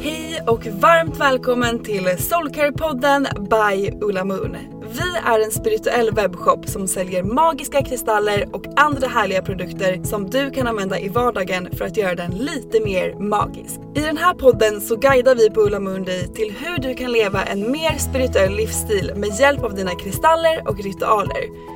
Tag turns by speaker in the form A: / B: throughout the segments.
A: Hej och varmt välkommen till Soulcare-podden by Ulla Moon. Vi är en spirituell webbshop som säljer magiska kristaller och andra härliga produkter som du kan använda i vardagen för att göra den lite mer magisk. I den här podden så guidar vi på Ulla Moon dig till hur du kan leva en mer spirituell livsstil med hjälp av dina kristaller och ritualer.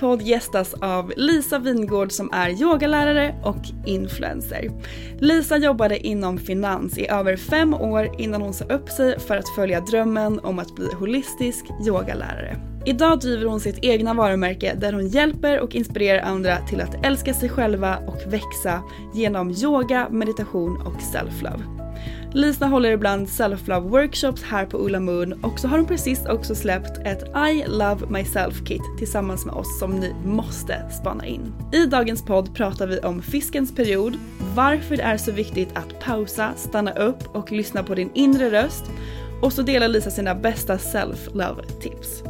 A: Podd gästas av Lisa Vingård som är yogalärare och influencer. Lisa jobbade inom finans i över fem år innan hon sa upp sig för att följa drömmen om att bli holistisk yogalärare. Idag driver hon sitt egna varumärke där hon hjälper och inspirerar andra till att älska sig själva och växa genom yoga, meditation och self-love. Lisa håller ibland self-love workshops här på Ulla Moon och så har hon precis också släppt ett I Love Myself Kit tillsammans med oss som ni måste spana in. I dagens podd pratar vi om fiskens period, varför det är så viktigt att pausa, stanna upp och lyssna på din inre röst och så delar Lisa sina bästa self-love tips.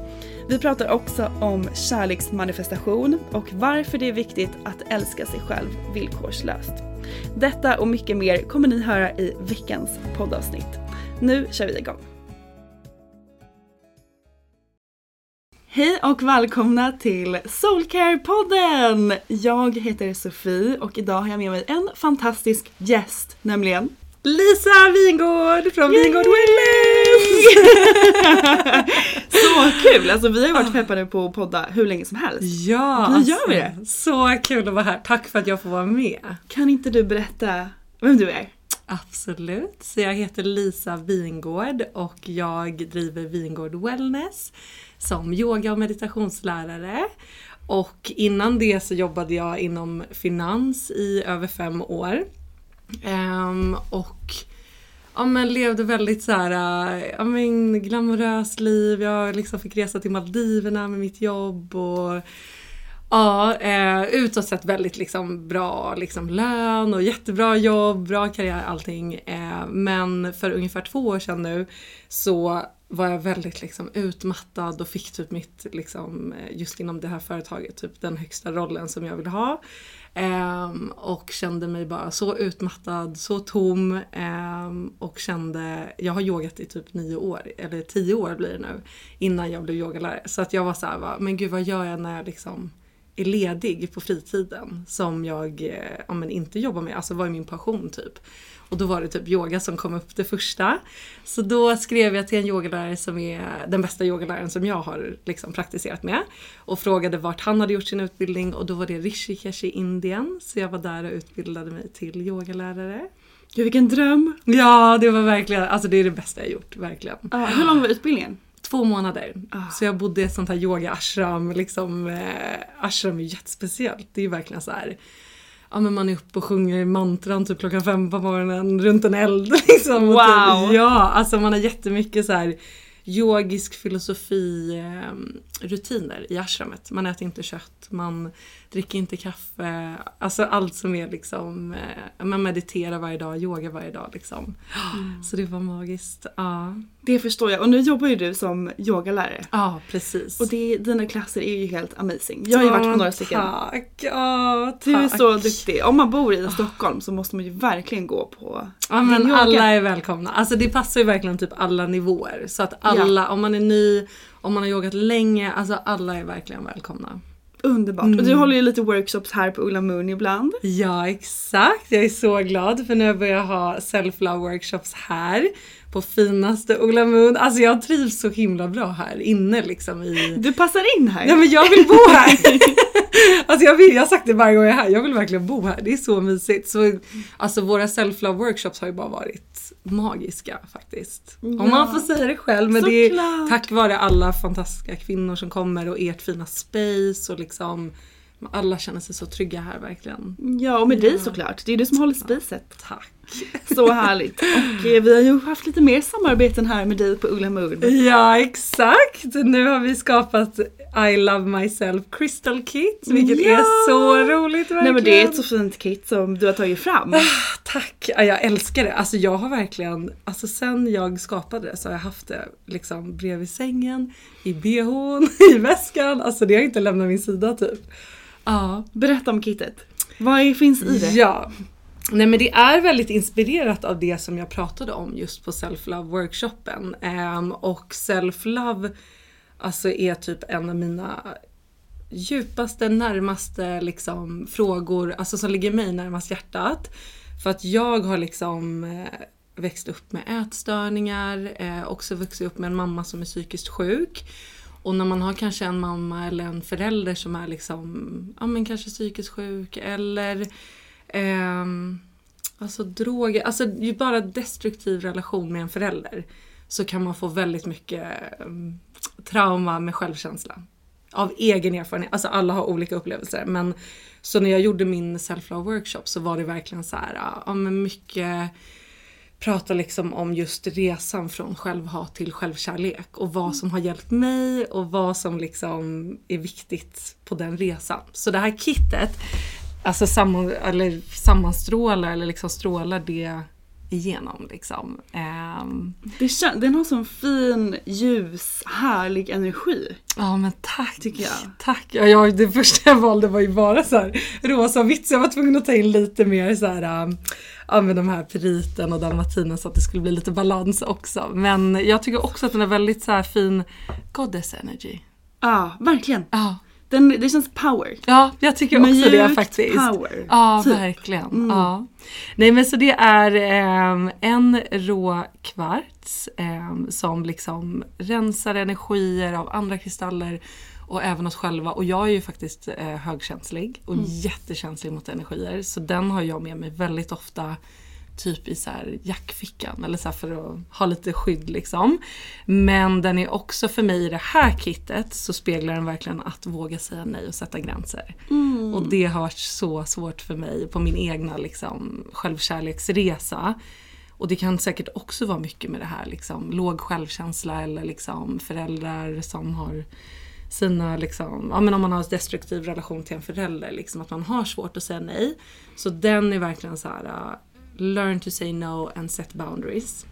A: Vi pratar också om kärleksmanifestation och varför det är viktigt att älska sig själv villkorslöst. Detta och mycket mer kommer ni höra i veckans poddavsnitt. Nu kör vi igång. Hej och välkomna till Soulcare-podden! Jag heter Sofie och idag har jag med mig en fantastisk gäst, nämligen
B: Lisa Wingård från Wingård Wellness!
A: så kul! Alltså vi har varit peppade på att podda hur länge som helst.
B: Ja,
A: nu gör vi det.
B: Så kul att vara här. Tack för att jag får vara med.
A: Kan inte du berätta vem du är?
B: Absolut. Så jag heter Lisa Wingård och jag driver Wingård Wellness som yoga och meditationslärare. Och innan det så jobbade jag inom finans i över fem år. Um, och ja, men levde väldigt så här, äh, ja, men glamoröst liv. Jag liksom fick resa till Maldiverna med mitt jobb. och Ja, eh, utåt sett väldigt liksom bra liksom lön och jättebra jobb, bra karriär, allting. Eh, men för ungefär två år sedan nu så var jag väldigt liksom utmattad och fick typ mitt, liksom, just inom det här företaget, typ den högsta rollen som jag ville ha. Um, och kände mig bara så utmattad, så tom um, och kände, jag har yogat i typ nio år, eller tio år blir det nu, innan jag blev yogalärare. Så att jag var såhär, va, men gud vad gör jag när jag liksom är ledig på fritiden som jag eh, ja, men inte jobbar med, alltså vad är min passion typ. Och då var det typ yoga som kom upp det första. Så då skrev jag till en yogalärare som är den bästa yogaläraren som jag har liksom praktiserat med. Och frågade vart han hade gjort sin utbildning och då var det Rishikesh i Indien. Så jag var där och utbildade mig till yogalärare.
A: Gud vilken dröm!
B: Ja det var verkligen, alltså det är det bästa jag gjort, verkligen.
A: Ah, hur lång var utbildningen?
B: två månader.
A: Ah.
B: Så jag bodde i ett sånt här yoga ashram. Liksom, eh, ashram är jättespeciellt. Det är ju verkligen så här. Ja men man är uppe och sjunger mantran typ klockan fem på morgonen runt en eld. Liksom, och
A: Wow.
B: Typ, ja, alltså man har jättemycket så här yogisk filosofi eh, rutiner i ashramet. Man äter inte kött, man dricker inte kaffe. Alltså allt som är liksom, eh, man mediterar varje dag, yoga varje dag liksom. Så det var magiskt. Ja,
A: Det förstår jag. Och nu jobbar ju du som yogalärare.
B: ja precis.
A: Och det, dina klasser är ju helt amazing. Jag har ju varit på några stycken.
B: Tack! Ja, tack.
A: Du är så duktig. Om man bor i Stockholm så måste man ju verkligen gå på
B: Ja men
A: yoga.
B: alla är välkomna. Alltså det passar ju verkligen typ alla nivåer. Så att alla, om man är ny, om man har yogat länge, alltså alla är verkligen välkomna.
A: Underbart. Och du håller ju lite workshops här på Ulla Moon ibland.
B: Ja exakt, jag är så glad för nu har jag börjat ha self-love workshops här på finaste Ola Moon. Alltså jag trivs så himla bra här inne liksom i...
A: Du passar in här.
B: Ja men jag vill bo här! alltså jag, vill, jag har sagt det varje gång jag är här, jag vill verkligen bo här. Det är så mysigt. Så, alltså våra self-love workshops har ju bara varit magiska faktiskt. Om man får säga det själv. Men det är
A: Såklart.
B: tack vare alla fantastiska kvinnor som kommer och ert fina space och liksom alla känner sig så trygga här verkligen.
A: Ja och med dig såklart. Det är du som håller spacet.
B: Tack!
A: Så härligt. Och eh, vi har ju haft lite mer samarbeten här med dig på Ulla Moon.
B: Ja exakt! Nu har vi skapat I Love Myself Crystal Kit vilket
A: Ja!
B: är så roligt verkligen.
A: Nej men det är ett så fint kit som du har tagit fram.
B: Tack! Ja, jag älskar det. Alltså jag har verkligen, alltså sen jag skapade det så har jag haft det liksom bredvid sängen, i bhn, i väskan. Alltså det har inte lämnat min sida typ. Ja.
A: Berätta om kittet. Vad finns i det?
B: Ja. Nej men det är väldigt inspirerat av det som jag pratade om just på self-love workshopen. Ehm, och self-love alltså är typ en av mina djupaste, närmaste liksom frågor, alltså som ligger mig närmast hjärtat. För att jag har liksom eh, växt upp med ätstörningar, eh, också vuxit upp med en mamma som är psykiskt sjuk. Och när man har kanske en mamma eller en förälder som är liksom, ja men kanske psykiskt sjuk eller eh, alltså droger, alltså ju bara destruktiv relation med en förälder så kan man få väldigt mycket eh, trauma med självkänsla. Av egen erfarenhet, alltså alla har olika upplevelser men så när jag gjorde min self-love workshop så var det verkligen så här, ja men mycket prata liksom om just resan från självhat till självkärlek och vad som har hjälpt mig och vad som liksom är viktigt på den resan. Så det här kittet alltså samman, eller sammanstrålar eller liksom strålar det igenom liksom. Ehm,
A: det kän- den har sån fin, ljus, härlig energi.
B: Ja men tack!
A: Tycker jag.
B: Tack! Ja, jag, det första jag valde var ju bara så här rosa och vitt så jag var tvungen att ta in lite mer så här, um, ja men de här periten och dalmatinen så att det skulle bli lite balans också. Men jag tycker också att den är väldigt så fin goddess energy.
A: Ja, verkligen.
B: Ja,
A: Den, det känns power.
B: ja jag tycker också det
A: Mjukt
B: faktiskt.
A: power,
B: Ja,
A: typ.
B: verkligen. Ja. Nej men så det är ehm, en rå kvarts ehm, som liksom rensar energier av andra kristaller och även oss själva. Och jag är ju faktiskt eh, högkänslig och jättekänslig mot energier. Så den har jag med mig väldigt ofta typ i så jackfickan eller så för att ha lite skydd liksom. Men den är också för mig i det här kittet så speglar den verkligen att våga säga nej och sätta gränser. Och det har varit så svårt för mig på min egna liksom, självkärleksresa. Och det kan säkert också vara mycket med det här liksom, låg självkänsla eller liksom föräldrar som har sina, liksom, ja men om man har en destruktiv relation till en förälder, liksom, att man har svårt att säga nej. Så den är verkligen så här, uh, learn to say no and set boundaries.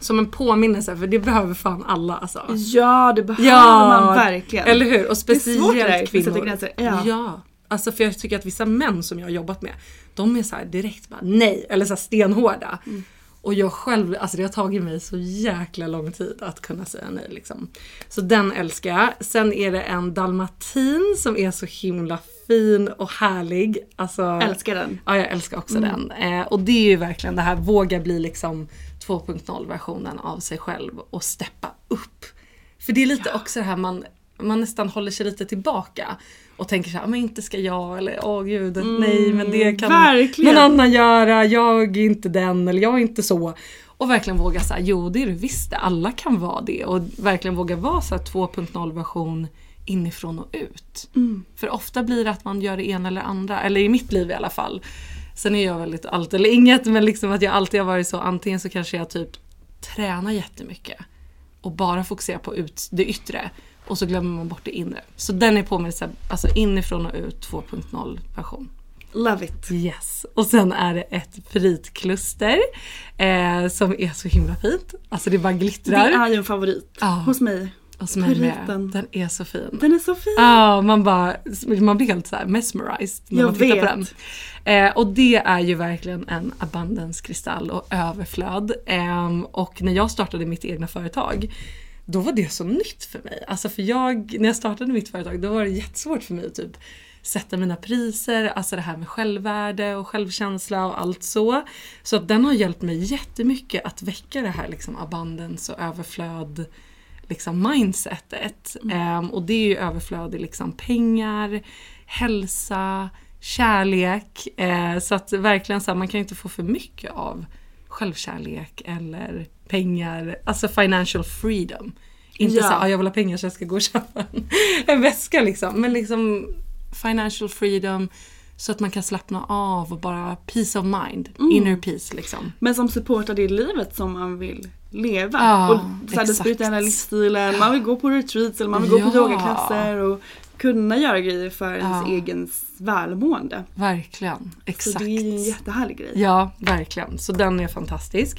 B: Som en påminnelse, för det behöver fan alla alltså.
A: Ja, det behöver man verkligen.
B: Eller hur? Och
A: Det är
B: speciellt
A: svårt det där, att
B: kvinnor.
A: gränser. Ja.
B: ja. Alltså för jag tycker att vissa män som jag har jobbat med, de är så här direkt bara nej, eller så stenhårda.
A: Mm.
B: Och jag själv, alltså det har tagit mig så jäkla lång tid att kunna säga nej liksom. Så den älskar jag. Sen är det en dalmatin som är så himla fin och härlig. Alltså,
A: Älskar den.
B: Ja, jag älskar också
A: Mm.
B: den. Eh, och det är ju verkligen det här, våga bli liksom 2.0 versionen av sig själv och steppa upp. För det är lite också det här man, man nästan håller sig lite tillbaka och tänker så här, men inte ska jag eller åh gud, nej men det kan
A: verkligen.
B: någon annan göra, jag är inte den eller jag är inte så. Och verkligen våga säga, jo det är det visst alla kan vara det. Och verkligen våga vara så 2.0 version inifrån och ut.
A: Mm.
B: För ofta blir det att man gör det ena eller andra, eller i mitt liv i alla fall. Sen är jag väldigt allt eller inget, men liksom att jag alltid har varit så, antingen så kanske jag typ tränar jättemycket och bara fokuserar på ut, det yttre och så glömmer man bort det inre. Så den är på här, alltså inifrån och ut 2.0 version.
A: Love it.
B: Yes. Och sen är det ett fritkluster eh, som är så himla fint. Alltså det bara
A: Det
B: glittrar.
A: är ju en favorit
B: Ja.
A: hos mig.
B: och som.
A: Puriten.
B: Den är så fin.
A: Den är så fin.
B: Ja, man bara, man blir helt så här mesmerized när
A: Jag
B: man tittar på
A: vet.
B: den. Eh, och det är ju verkligen en abundance-kristall och överflöd. Ehm, och när jag startade mitt egna företag, då var det så nytt för mig. Alltså för jag, när jag startade mitt företag, då var det jättesvårt för mig att typ sätta mina priser, alltså det här med självvärde och självkänsla och allt så. Så att den har hjälpt mig jättemycket att väcka det här liksom abundance och överflöd liksom mindsetet. Ehm, och det är ju överflöd i liksom pengar, hälsa, kärlek. Eh, så att verkligen så här, man kan inte få för mycket av självkärlek eller pengar, alltså financial freedom. Inte
A: Ja.
B: så här, "Ah, jag vill ha pengar så jag ska gå och köpa en, en väska liksom. Men liksom financial freedom så att man kan slappna av och bara peace of mind, inner peace liksom.
A: Men som supportar det livet som man vill leva.
B: Ja,
A: och så här, den spirituella livsstilen, man vill gå på retreats eller man vill gå på
B: Ja.
A: yogaklasser och kunna göra grejer för ens
B: Ja.
A: egen välmående.
B: Verkligen, exakt.
A: Så det är ju en jättehärlig grej.
B: Ja, verkligen. Så den är fantastisk.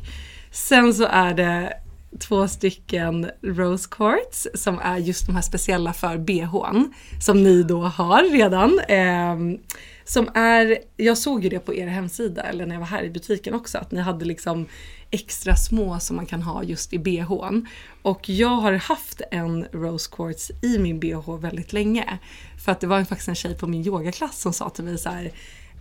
B: Sen så är det två stycken rose quartz som är just de här speciella för bhn som ni då har redan. Eh, som är, jag såg ju det på er hemsida eller när jag var här i butiken också att ni hade liksom extra små som man kan ha just i bhn. Och jag har haft en rose quartz i min bh väldigt länge. För att det var faktiskt en tjej på min yogaklass som sa till mig så här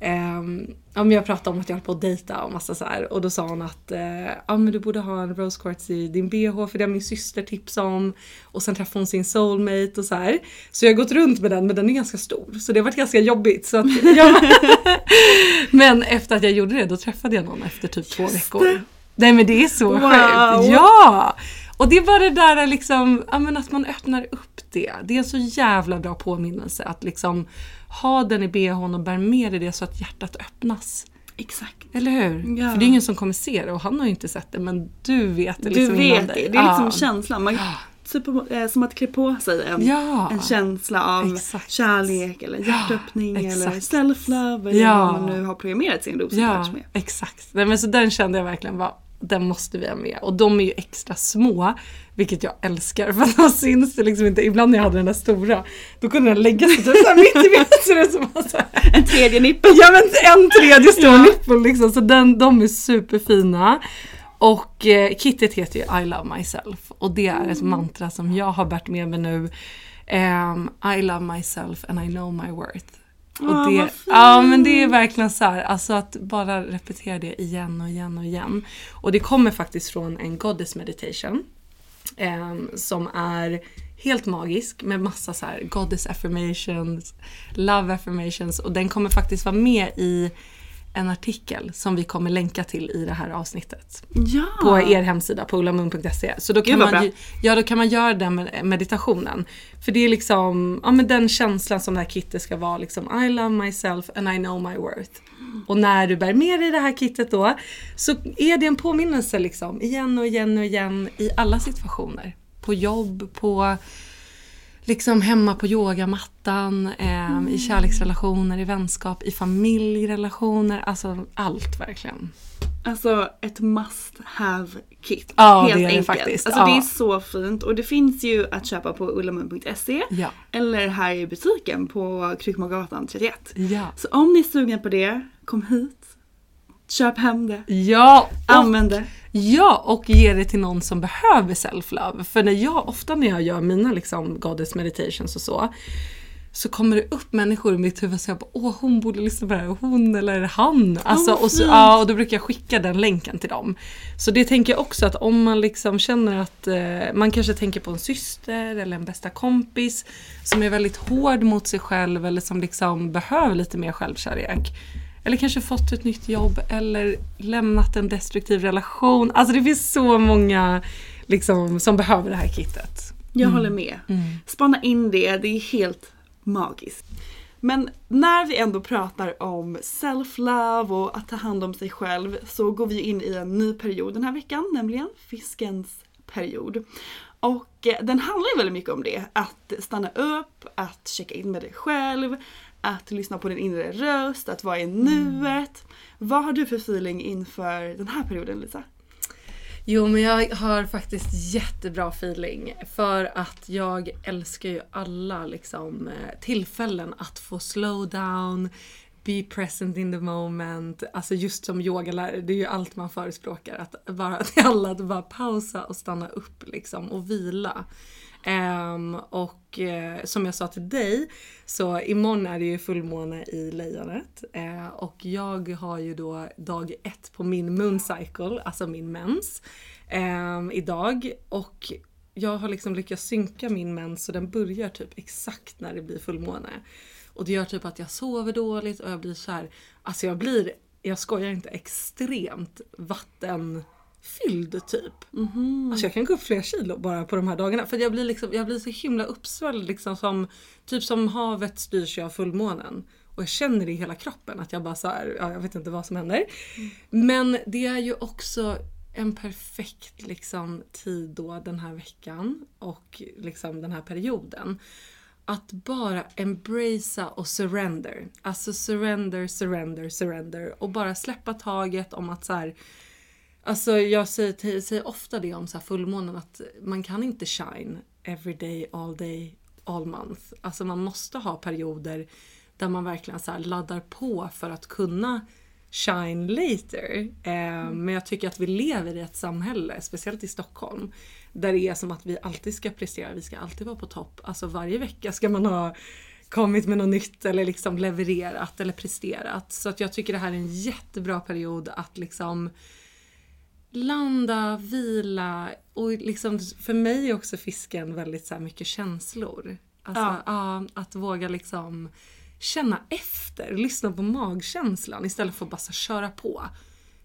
B: Um, ja, men jag pratade om att jag höll på att dejta och massa så här och då sa hon att eh, ja, men du borde ha en rose quartz i din bh för det har min syster tipsat om. Och sen träffade hon sin soulmate och så här. Så jag har gått runt med den men den är ganska stor så det har varit ganska jobbigt. Så att, ja. men efter att jag gjorde det då träffade jag någon efter typ två veckor. Nej men det är så
A: Wow.
B: sjukt. Ja! Och det är bara det där liksom, ja, men att man öppnar upp det. Det är en så jävla bra påminnelse att liksom ha den i bhn och bär med dig det så att hjärtat öppnas.
A: Exakt.
B: Eller hur?
A: Ja.
B: För det är ingen som kommer se det och han har ju inte sett det men du vet det
A: Du
B: liksom innan
A: vet
B: dig.
A: det, det är liksom
B: Ja.
A: känslan. Man, typ, som att klä på sig en,
B: Ja.
A: en känsla av
B: Exakt.
A: kärlek eller hjärtöppning eller self-love eller vad man nu har programmerat sin
B: Ja,
A: med.
B: exakt. Nej, men så den kände jag verkligen var den måste vi ha med. Och de är ju extra små, vilket jag älskar för de syns det liksom inte. Ibland när jag hade den där stora, då kunde den lägga sig typ så här mitt i mitt så det som så här,
A: En tredje nippel.
B: Ja men en tredje stor nipple liksom, så den, de är superfina. Och eh, kittet heter ju I love myself och det är ett mantra som jag har bärt med mig nu. Ehm, I love myself and I know my worth. Och det,
A: fint.
B: ja men det är verkligen så här, alltså att bara repetera det igen och igen och igen. Och det kommer faktiskt från en goddess meditation. ehm, som är helt magisk med massa så här goddess affirmations, love affirmations och den kommer faktiskt vara med i en artikel som vi kommer länka till i det här avsnittet
A: Ja.
B: på er hemsida på ullamun.se. Så då kan, man, ju- ja, då kan man göra den med- meditationen. För det är liksom ja, men den känslan som det här kittet ska vara. Liksom, I love myself and I know my worth. Och när du bär med dig det här kittet då så är det en påminnelse liksom, igen och igen och igen i alla situationer. På jobb, på liksom hemma på yogamattan, eh, i kärleksrelationer, i vänskap, i familjerelationer. Alltså allt verkligen.
A: Alltså ett must have kit.
B: Ja,
A: helt
B: det är det
A: enkelt.
B: faktiskt.
A: Alltså
B: Ja.
A: det är så fint och det finns ju att köpa på ullamun.se
B: Ja.
A: eller här i butiken på Kryckmagatan 31.
B: Ja.
A: Så om ni är sugna på det, kom hit. Köp hem det.
B: Ja,
A: Använd det.
B: Ja, och ge det till någon som behöver self-love. För när jag, ofta när jag gör mina liksom goddess meditations och så, så kommer det upp människor i mitt huvud och säger åh hon borde lyssna på det här, hon eller han. Alltså,
A: vad
B: och, så, ja, och då brukar jag skicka den länken till dem. Så det tänker jag också att om man liksom känner att eh, man kanske tänker på en syster eller en bästa kompis som är väldigt hård mot sig själv eller som liksom behöver lite mer självkärlek. Eller kanske fått ett nytt jobb eller lämnat en destruktiv relation. Alltså det finns så många liksom, som behöver det här kittet.
A: Jag håller med. Spana in det, det är helt magiskt. Men när vi ändå pratar om self-love och att ta hand om sig själv så går vi in i en ny period den här veckan, nämligen fiskens period. Och eh, den handlar ju väldigt mycket om det. Att stanna upp, att checka in med dig själv, att lyssna på din inre röst, att vara i nuet. Vad har du för feeling inför den här perioden Lisa?
B: Jo men jag har faktiskt jättebra feeling för att jag älskar ju alla liksom, eh, tillfällen att få slow down, be present in the moment. Alltså just som yogalärare, det är ju allt man förespråkar. Att bara till alla att bara pausa och stanna upp liksom och vila. Um, och uh, som jag sa till dig, så imorgon är det ju fullmåne i lejonet. Uh, och jag har ju då dag ett på min mooncycle, alltså min mens, um, idag. Och jag har liksom lyckats synka min mens så den börjar typ exakt när det blir fullmåne. Och det gör typ att jag sover dåligt och jag blir så här, alltså jag blir, jag skojar inte, extremt vatten vattenfylld typ. Alltså jag kan gå upp flera kilo bara på de här dagarna. För jag blir, liksom, jag blir så himla uppsvälld liksom som, typ som havet styrs ju av fullmånen. Och jag känner det i hela kroppen att jag bara så här, ja, jag vet inte vad som händer. Men det är ju också en perfekt liksom, tid då den här veckan och liksom den här perioden. Att bara embracea och surrender. Alltså surrender, surrender, surrender. Och bara släppa taget om att så här, Alltså jag säger, säger ofta det om så fullmånen att man kan inte shine every day, all day, all month. Alltså man måste ha perioder där man verkligen så laddar på för att kunna shine later. Eh, men jag tycker att vi lever i ett samhälle, speciellt i Stockholm, där det är som att vi alltid ska prestera, vi ska alltid vara på topp. Alltså varje vecka ska man ha kommit med något nytt eller liksom levererat eller presterat. Så att jag tycker det här är en jättebra period att liksom landa, vila och liksom för mig är också fisken väldigt så mycket känslor. Alltså,
A: Ja.
B: ja, att våga liksom känna efter, lyssna på magkänslan istället för att bara köra på.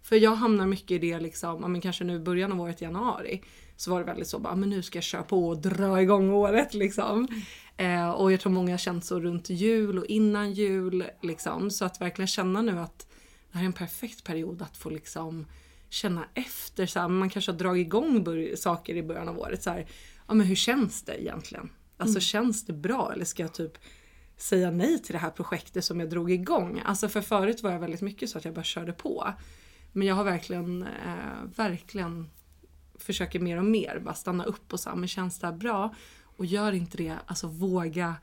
B: För jag hamnar mycket i det liksom, ja, men kanske nu i början av året, januari, så var det väldigt så bara, men nu ska jag köra på och dra igång året liksom. Eh, och jag tror många har känt så runt jul och innan jul liksom. Så att verkligen känna nu att det här är en perfekt period att få liksom känna efter. Så här, man kanske har dragit igång saker i början av året. Så här, ja, men hur känns det egentligen? Alltså känns det bra eller ska jag typ säga nej till det här projektet som jag drog igång? Alltså för förut var jag väldigt mycket så att jag bara körde på. Men jag har verkligen, eh, verkligen försöker mer och mer bara stanna upp och säga, men känns det här bra? Och gör inte det, alltså våga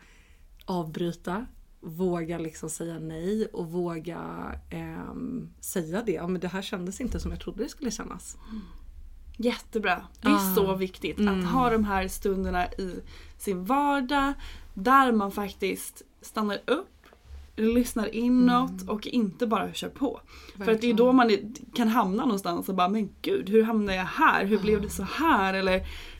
B: avbryta, våga liksom säga nej och våga ehm, säga det. Ja, men det här kändes inte som jag trodde det skulle kännas.
A: Jättebra. Det är
B: Ah.
A: så viktigt att ha de här stunderna i sin vardag där man faktiskt stannar upp, lyssnar inåt och inte bara kör på. För att det är
B: Verkligen.
A: då man kan hamna någonstans och bara men gud hur hamnade jag här? Hur blev det så här? Eller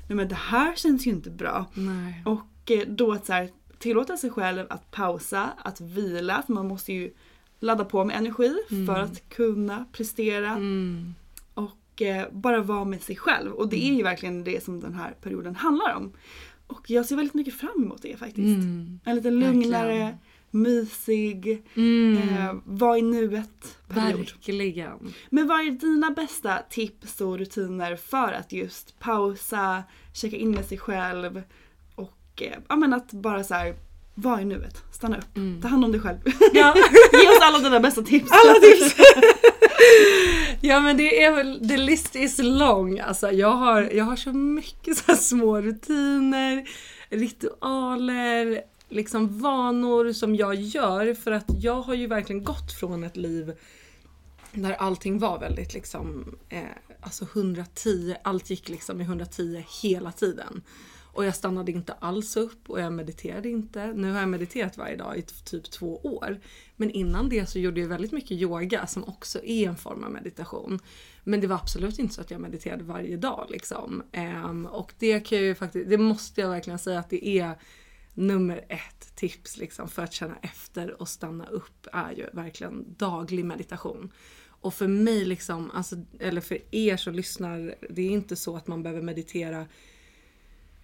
A: nej men det här känns ju inte bra.
B: Nej.
A: Och eh, då att så här, tillåta sig själv att pausa, att vila. För man måste ju ladda på med energi för att kunna prestera.
B: Mm.
A: Och eh, bara vara med sig själv. Och det är ju verkligen det som den här perioden handlar om. Och jag ser väldigt mycket fram emot det faktiskt.
B: Mm.
A: En lite lugnare,
B: Verkligen.
A: mysig,
B: Mm.
A: eh, vara i nuet period.
B: Verkligen.
A: Men vad är dina bästa tips och rutiner för att just pausa, checka in med sig själv och eh, ja, men att bara så här, vara i nuet, stanna upp, ta hand om dig själv.
B: Ja.
A: Ge oss alla dina bästa tips.
B: Alla tips! ja men det är väl, the list is long. Alltså jag har, jag har så mycket så små rutiner, ritualer, liksom vanor som jag gör för att jag har ju verkligen gått från ett liv där allting var väldigt liksom, eh, alltså 110, allt gick liksom i 110 hela tiden. Och jag stannade inte alls upp och jag mediterade inte. Nu har jag mediterat varje dag i typ två år. Men innan det så gjorde jag väldigt mycket yoga som också är en form av meditation. Men det var absolut inte så att jag mediterade varje dag liksom. Ehm, och det kan jag ju faktiskt, det måste jag verkligen säga att det är nummer ett tips liksom för att känna efter och stanna upp är ju verkligen daglig meditation. Och för mig, liksom, alltså, eller för er som lyssnar, det är inte så att man behöver meditera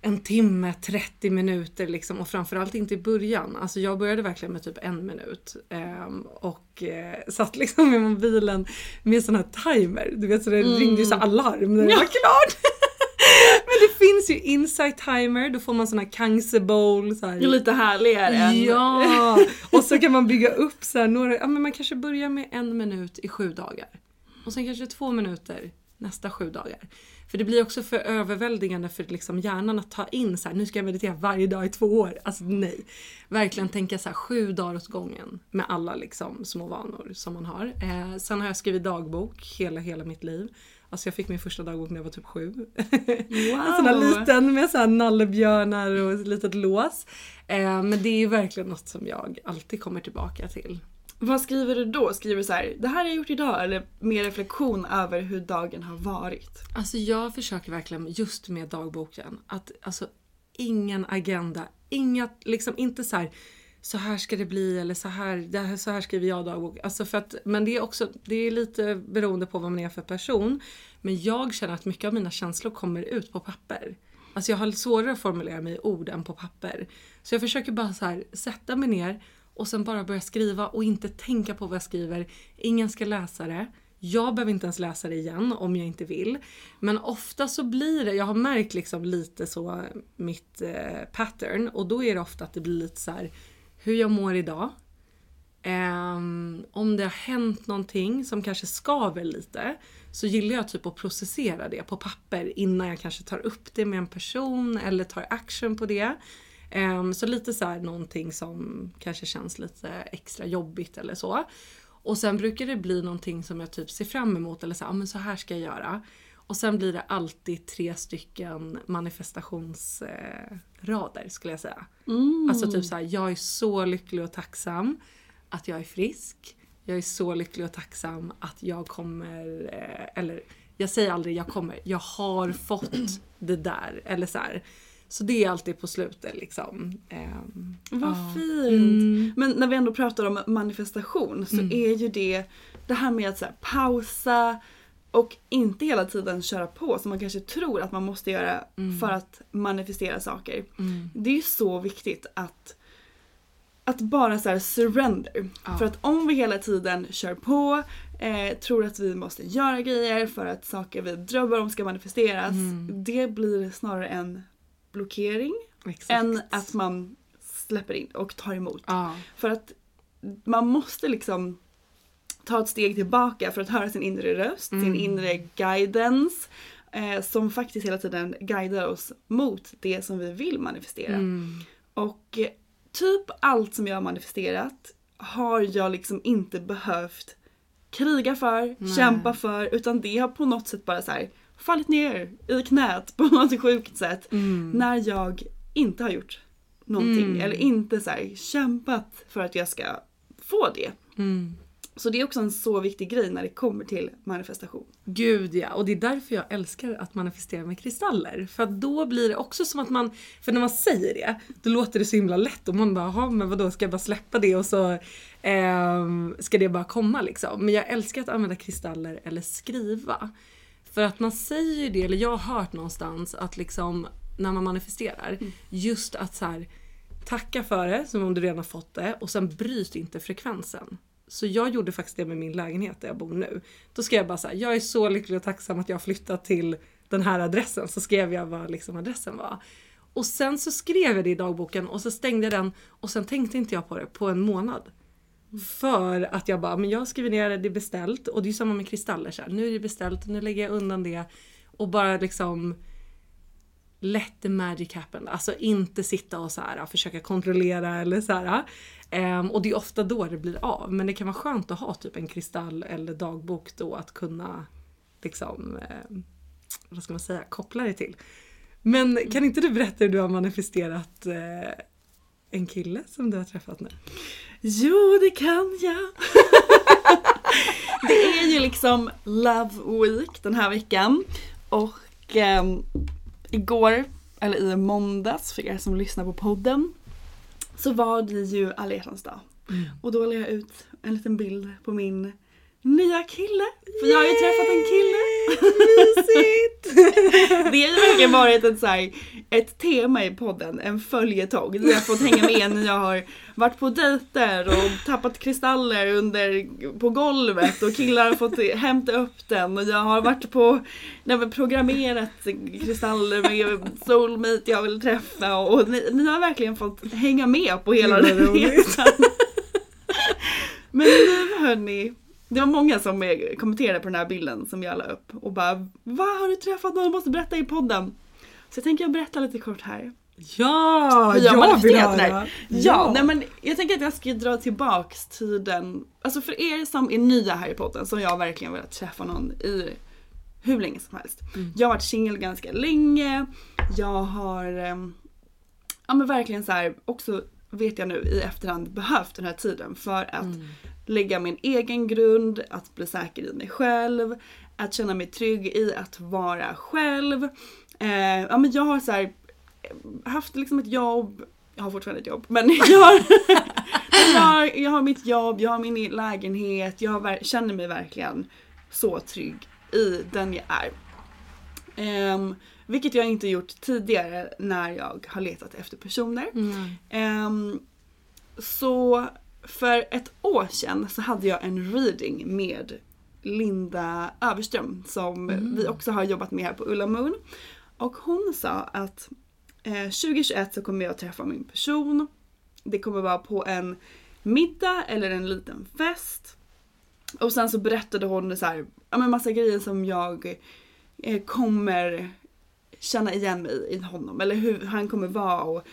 B: en timme, 30 minuter liksom och framförallt inte i början. Alltså jag började verkligen med typ en minut eh, och eh, satt liksom med mobilen med sån här timer. Du vet så det mm. ringde ju så alarm när det ja. var klart. Men det finns ju insight timer, då får man sån här kangse bowl. Så här.
A: Lite härligare.
B: Ja! Och så kan man bygga upp så här, några, ja men man kanske börjar med en minut i sju dagar. Och sen kanske två minuter nästa sju dagar. För det blir också för överväldigande för liksom hjärnan att ta in så här, nu ska jag meditera varje dag i två år. Alltså nej. Verkligen tänka så här, sju dagar åt gången med alla liksom små vanor som man har. Eh, sen har jag skrivit dagbok hela, hela mitt liv. Alltså jag fick min första dagbok när jag var typ sju. Wow. en sån här liten med så nallebjörnar och ett litet lås. Eh, men det är ju verkligen något som jag alltid kommer tillbaka till.
A: Vad skriver du då? Skriver du så här, det här har jag gjort idag eller mer reflektion över hur dagen har varit?
B: Alltså jag försöker verkligen just med dagboken att alltså ingen agenda, inga, liksom inte så här så här ska det bli eller så här, så här skriver jag dagbok. Alltså för att, men det är också det är lite beroende på vad man är för person. Men jag känner att mycket av mina känslor kommer ut på papper. Alltså jag har svårare att formulera mig i ord än på papper. Så jag försöker bara så här, sätta mig ner och sen bara börja skriva och inte tänka på vad jag skriver. Ingen ska läsa det. Jag behöver inte ens läsa det igen om jag inte vill. Men ofta så blir det, jag har märkt liksom lite så mitt eh, pattern och då är det ofta att det blir lite så här, hur jag mår idag. Um, om det har hänt någonting som kanske skaver lite så gillar jag typ att processera det på papper innan jag kanske tar upp det med en person eller tar action på det. Um, så lite så här någonting som kanske känns lite extra jobbigt eller så. Och sen brukar det bli någonting som jag typ ser fram emot eller så här, ah, men så här ska jag göra. Och sen blir det alltid tre stycken manifestationsrader skulle jag säga. Mm. Alltså typ såhär, jag är så lycklig och tacksam att jag är frisk. Jag är så lycklig och tacksam att jag kommer, eh, eller jag säger aldrig jag kommer, jag har fått det där. Eller så här. Så det är alltid på slutet liksom.
A: Um, Vad ja. fint! Mm. Men när vi ändå pratar om manifestation så mm. är ju det det här med att så här, pausa och inte hela tiden köra på som man kanske tror att man måste göra mm. för att manifestera saker.
B: Mm.
A: Det är ju så viktigt att att bara så surrender. Ja. För att om vi hela tiden kör på, eh, tror att vi måste göra grejer för att saker vi drömmer om ska manifesteras. Mm. Det blir snarare en blockering Exakt. än att man släpper in och tar emot.
B: Ja.
A: För att man måste liksom ta ett steg tillbaka för att höra sin inre röst, mm. sin inre guidance. Eh, som faktiskt hela tiden guidar oss mot det som vi vill manifestera.
B: Mm.
A: Och eh, typ allt som jag har manifesterat har jag liksom inte behövt kriga för, Nej. kämpa för utan det har på något sätt bara så här fallit ner i knät på något sjukt sätt.
B: Mm.
A: När jag inte har gjort någonting mm. eller inte så här, kämpat för att jag ska få det.
B: Mm.
A: Så det är också en så viktig grej när det kommer till manifestation.
B: Gud ja, och det är därför jag älskar att manifestera med kristaller. För att då blir det också som att man, för när man säger det, då låter det så himla lätt och man bara, jaha men vadå ska jag bara släppa det och så eh, ska det bara komma liksom. Men jag älskar att använda kristaller eller skriva. För att man säger ju det, eller jag har hört någonstans att liksom när man manifesterar, mm. just att så här, tacka för det som om du redan har fått det och sen bryt inte frekvensen. Så jag gjorde faktiskt det med min lägenhet där jag bor nu. Då skrev jag bara så här, jag är så lycklig och tacksam att jag har flyttat till den här adressen. Så skrev jag vad liksom adressen var. Och sen så skrev jag det i dagboken och så stängde jag den och sen tänkte inte jag på det på en månad. För att jag bara, men jag skriver ner det, det är beställt och det är samma med kristaller. Så här, nu är det beställt, nu lägger jag undan det och bara liksom let the magic happen. Alltså inte sitta och så här, försöka kontrollera eller så här. Um, och det är ofta då det blir av. Men det kan vara skönt att ha typ en kristall eller dagbok då att kunna liksom, um, vad ska man säga, koppla det till. Men kan inte du berätta hur du har manifesterat uh, en kille som du har träffat nu?
A: Jo, det kan jag! det är ju liksom Love Week den här veckan. Och um, igår, eller i måndags för er som lyssnar på podden, så var det ju alla hjärtans dag. Och då la jag ut en liten bild på min nya kille. För jag har ju träffat en kille. det har ju verkligen varit ett, så här, ett tema i podden, en följetong. Där jag har fått hänga med när jag har varit på dejter och tappat kristaller under, på golvet och killar har fått hämta upp den och jag har varit på, när vi programmerat kristaller med soulmate jag vill träffa och ni, ni har verkligen fått hänga med på hela den resan. Men nu hörni, det var många som kommenterade på den här bilden som jag la upp och bara Vad har du träffat någon? Du måste berätta i podden. Så jag tänker jag berätta lite kort här.
B: Ja,
A: Hur
B: jag vill höra.
A: Ja, nej men jag tänker att jag ska dra tillbaks tiden. Alltså för er som är nya här i podden har jag verkligen velat träffa någon i hur länge som helst. Jag har varit singel ganska länge. Jag har ehm, ja men verkligen så här också vet jag nu i efterhand behövt den här tiden för att lägga min egen grund, att bli säker i mig själv, att känna mig trygg i att vara själv. Eh, ja men jag har så här haft liksom ett jobb, jag har fortfarande ett jobb, men jag har, jag har, jag har mitt jobb, jag har min lägenhet, jag har, känner mig verkligen så trygg i den jag är. Ehm, vilket jag inte gjort tidigare när jag har letat efter personer. Ehm, så för ett år sedan så hade jag en reading med Linda Överström som vi också har jobbat med här på Ulla Moon. Och hon sa att eh, 2021 så kommer jag träffa min person. Det kommer vara på en middag eller en liten fest. Och sen så berättade hon så här, ja men massa grejer som jag eh, kommer känna igen mig i honom eller hur han kommer vara. Och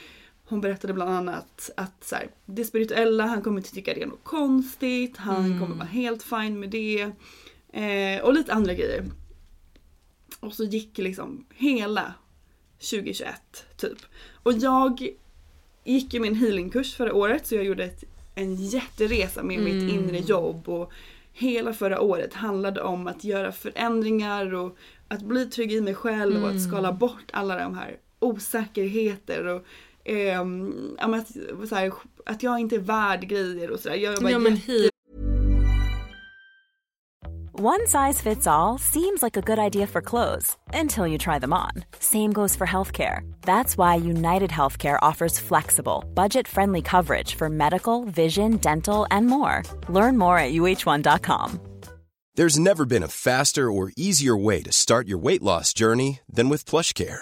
A: hon berättade bland annat att så här, det spirituella, han kommer inte tycka det är något konstigt, han kommer vara helt fine med det. Eh, och lite andra grejer. Och så gick liksom hela 2021 typ. Och jag gick ju min healingkurs förra året så jag gjorde ett, en jätteresa med mitt inre jobb och hela förra året handlade om att göra förändringar och att bli trygg i mig själv och att skala bort alla de här osäkerheter och ehm, att, så här, att jag inte är värd grejer och sådär. Jag var
B: Ja, men
A: jätte-
C: One size fits all seems like a good idea for clothes until you try them on. Same goes for healthcare. That's why United Healthcare offers flexible, budget friendly coverage for medical, vision, dental, and more. Learn more at uh1.com.
D: There's never been a faster or easier way to start your weight loss journey than with PlushCare.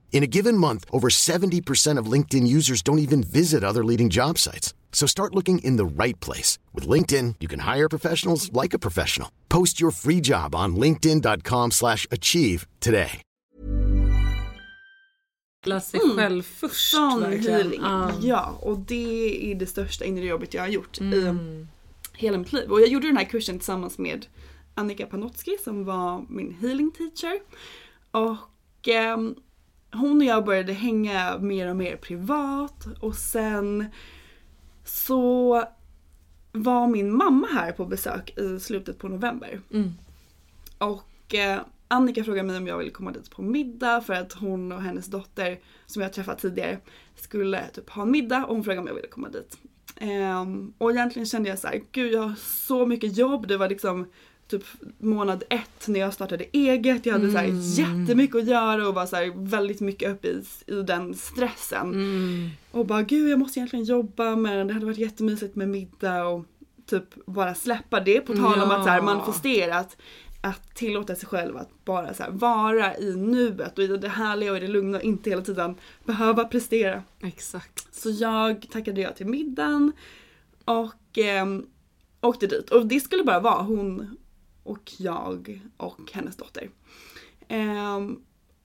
E: In a given month, over 70% of LinkedIn users don't even visit other leading job sites. So start looking in the right place. With LinkedIn, you can hire professionals like a professional. Post your free job on linkedin.com slash achieve today.
B: Lära sig mm. själv först
A: Sån healing.
B: Ja.
A: Ja, och det är det största inre jobbet jag har gjort i mm. hela mitt liv. Och jag gjorde den här kursen tillsammans med Annika Panotski som var min healing teacher. Och ehm, hon och jag började hänga mer och mer privat och sen så var min mamma här på besök i slutet på november.
B: Mm.
A: Och eh, Annika frågade mig om jag ville komma dit på middag för att hon och hennes dotter som jag träffat tidigare skulle typ ha en middag och hon frågade om jag ville komma dit. Ehm, och egentligen kände jag så här, gud jag har så mycket jobb. Det var liksom typ månad ett när jag startade eget. Jag hade så här jättemycket att göra och var så här väldigt mycket uppe i, i den stressen. Och bara gud jag måste egentligen jobba men det hade varit jättemysigt med middag och typ bara släppa det på tal om att så här,
B: Ja.
A: manifestera att, att tillåta sig själv att bara så här, vara i nuet och i det härliga och i det lugna och inte hela tiden behöva prestera.
B: Exakt.
A: Så jag tackade ja till middagen och eh, åkte dit. Och det skulle bara vara hon och jag och hennes dotter. Ehm,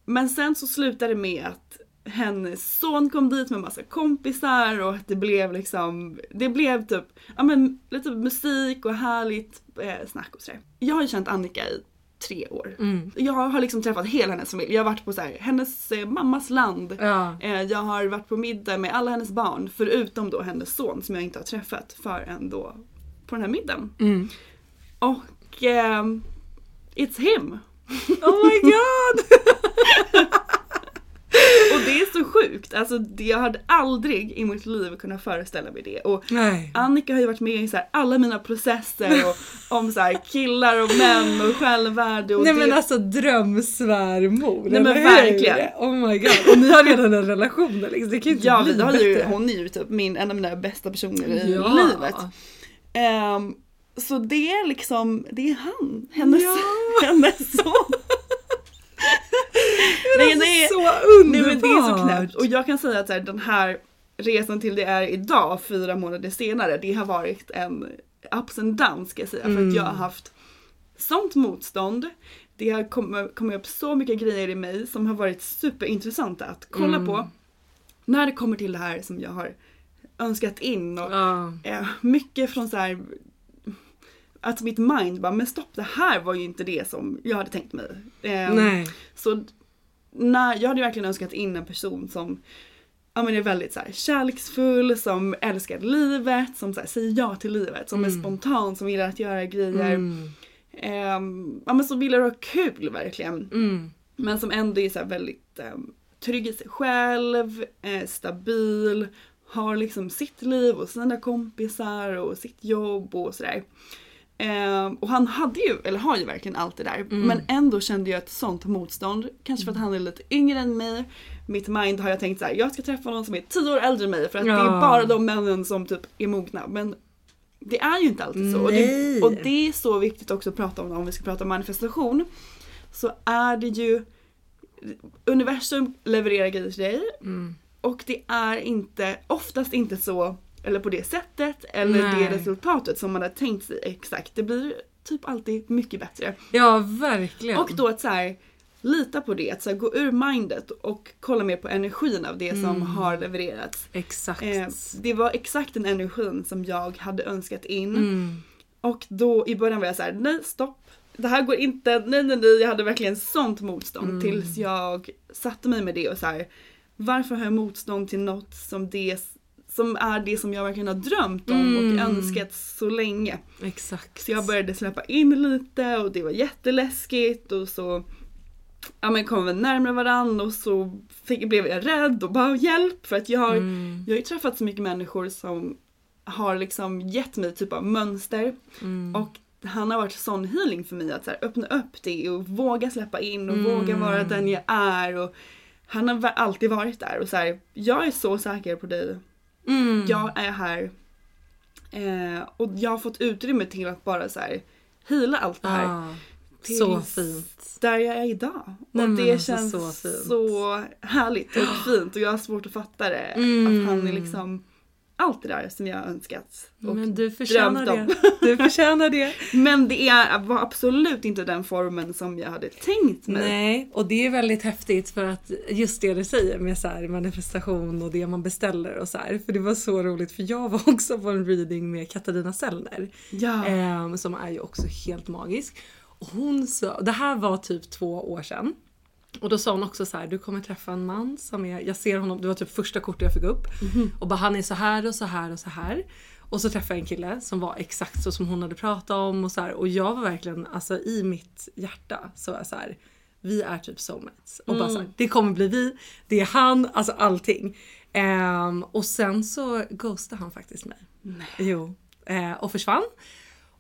A: men sen så slutade det med att hennes son kom dit med massa kompisar och att det blev liksom, det blev typ, ja men lite musik och härligt eh, snack och sådär. Jag har ju känt Annika i tre år. Jag har liksom träffat hela hennes familj. Jag har varit på så här, hennes eh, mammas land.
B: Ja.
A: Eh, jag har varit på middag med alla hennes barn förutom då hennes son som jag inte har träffat förrän då på den här middagen.
B: Mm.
A: Och ehm, it's him!
B: Oh my god!
A: Och det är så sjukt. Alltså jag hade aldrig i mitt liv kunnat föreställa mig det. Och
B: Nej.
A: Annika har ju varit med i så här, alla mina processer och, om så här, killar och män och självvärde. Och
B: Nej
A: det,
B: men alltså drömsvärmor.
A: Nej, men
B: hur?
A: verkligen.
B: Oh my god. Och ni har redan en relation liksom. Det kan ju inte
A: ja,
B: bli
A: vi har ju,
B: bättre.
A: hon är ju typ min, en av mina bästa personer i
B: Ja.
A: livet. Ehm, så det är liksom, det är han. Hennes,
B: Ja.
A: hennes son. nej, nej,
B: Så
A: nej
B: underbart!
A: men det är så knäppt. Och jag kan säga att så här, den här resan till det är idag, fyra månader senare, det har varit en ups and downs ska jag säga. För att jag har haft sånt motstånd. Det har kommit, kommit upp så mycket grejer i mig som har varit superintressanta att kolla på. När det kommer till det här som jag har önskat in och
B: Ja.
A: eh, mycket från så här att mitt mind bara, men stopp det här var ju inte det som jag hade tänkt mig.
B: Nej.
A: Så när, jag hade verkligen önskat in en person som ja, men är väldigt så här, kärleksfull, som älskar livet, som så här, säger ja till livet, som är spontan, som gillar att göra grejer.
B: Mm.
A: Ehm, ja, men som vill ha kul verkligen.
B: Mm.
A: Men som ändå är så väldigt um, trygg i sig själv, eh, stabil, har liksom sitt liv och sina kompisar och sitt jobb och sådär. Ehm, och han hade ju, eller har ju verkligen allt det där. Men ändå kände jag ett sånt motstånd. Kanske för att han är lite yngre än mig. Mitt mind har jag tänkt så här: jag ska träffa någon som är tio år äldre än mig för att det är
B: Ja.
A: bara de männen som typ är mogna. Men det är ju inte alltid så. Och det, och det är så viktigt också att prata om om vi ska prata om manifestation. Så är det ju universum levererar grejer till dig.
B: Mm.
A: Och det är inte, oftast inte så, eller på det sättet, eller
B: Nej.
A: det resultatet som man har tänkt sig exakt. Det blir typ alltid mycket bättre.
B: Ja, verkligen.
A: Och då att så här, lita på det, att så här, gå ur mindet och kolla mer på energin av det som har levererats.
B: Exakt.
A: Eh, det var exakt den energin som jag hade önskat in.
B: Mm.
A: Och då i början var jag så här: nej stopp. Det här går inte, nej nej nej. Jag hade verkligen sånt motstånd
B: Mm.
A: tills jag satte mig med det och så här. Varför har jag motstånd till något som det som är det som jag verkligen har drömt om och
B: Mm.
A: önskat så länge.
B: Exakt.
A: Så jag började släppa in lite och det var jätteläskigt och så ja, men kom vi närmare varandra och så fick, blev jag rädd och bara hjälp för att jag har,
B: Mm.
A: jag har ju träffat så mycket människor som har liksom gett mig typ av mönster
B: Mm.
A: och han har varit sån healing för mig att så här, öppna upp det och våga släppa in och våga
B: Mm.
A: vara den jag är och han har alltid varit där och så här, jag är så säker på dig
B: Mm.
A: jag är här. Eh, och jag har fått utrymme till att bara så här heala allt det här.
B: Ah, så fint.
A: Där jag är idag.
B: Nej,
A: och det
B: alltså,
A: känns
B: så
A: så, härligt och fint och jag har svårt att fatta det.
B: Mm.
A: Att han är liksom allt det där som jag önskat. Och
B: Men du förtjänar
A: drömt
B: det. Du förtjänar det.
A: Men det är, var absolut inte den formen som jag hade tänkt mig.
B: Nej, och det är väldigt häftigt för att just det du säger med så manifestation och det man beställer och så här. För det var så roligt för jag var också på en reading med Katarina Sellner.
A: Ja.
B: Ehm, som är ju också helt magisk. Och hon sa, det här var typ två år sedan. Och då sa hon också så här, du kommer träffa en man som är, jag ser honom, det var typ första kortet jag fick upp. Och bara han är så här och så här och så här. Och så träffade jag en kille som var exakt så som hon hade pratat om och så här, och jag var verkligen alltså i mitt hjärta så var jag så här, vi är typ soulmates. Och bara så här, det kommer bli vi, det är han, alltså allting. Ehm, och sen så ghostade han faktiskt mig. Nej. Jo. Eh, och försvann.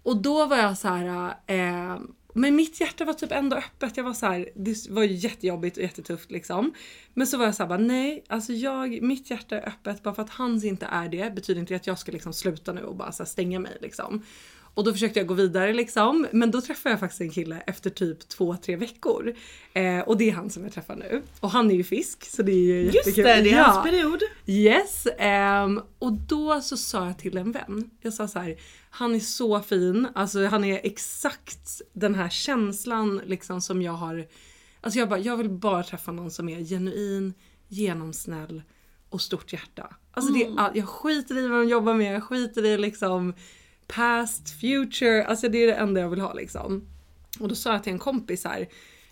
B: Och då var jag så här, eh, men mitt hjärta var typ ändå öppet. Jag var så här, det var jättejobbigt och jättetufft liksom. Men så var jag så här, bara, nej, alltså jag, mitt hjärta är öppet. Bara för att hans inte är det betyder inte att jag ska liksom sluta nu och bara så här, stänga mig liksom. Och då försökte jag gå vidare liksom. Men då träffade jag faktiskt en kille efter typ två, tre veckor. Eh, och det är han som jag träffar nu. Och han är ju fisk så det är ju
A: Just
B: jättekul.
A: det, det är
B: Ja.
A: hans period.
B: Yes, ehm, och då så sa jag till en vän. Jag sa så här, han är så fin, alltså han är exakt den här känslan liksom som jag har. Alltså jag bara, jag vill bara träffa någon som är genuin, genomsnäll och stort hjärta. Alltså det är, all- jag skiter i vad de jobbar med, jag skiter i liksom past, future, alltså det är det enda jag vill ha liksom. Och då sa jag till en kompis här,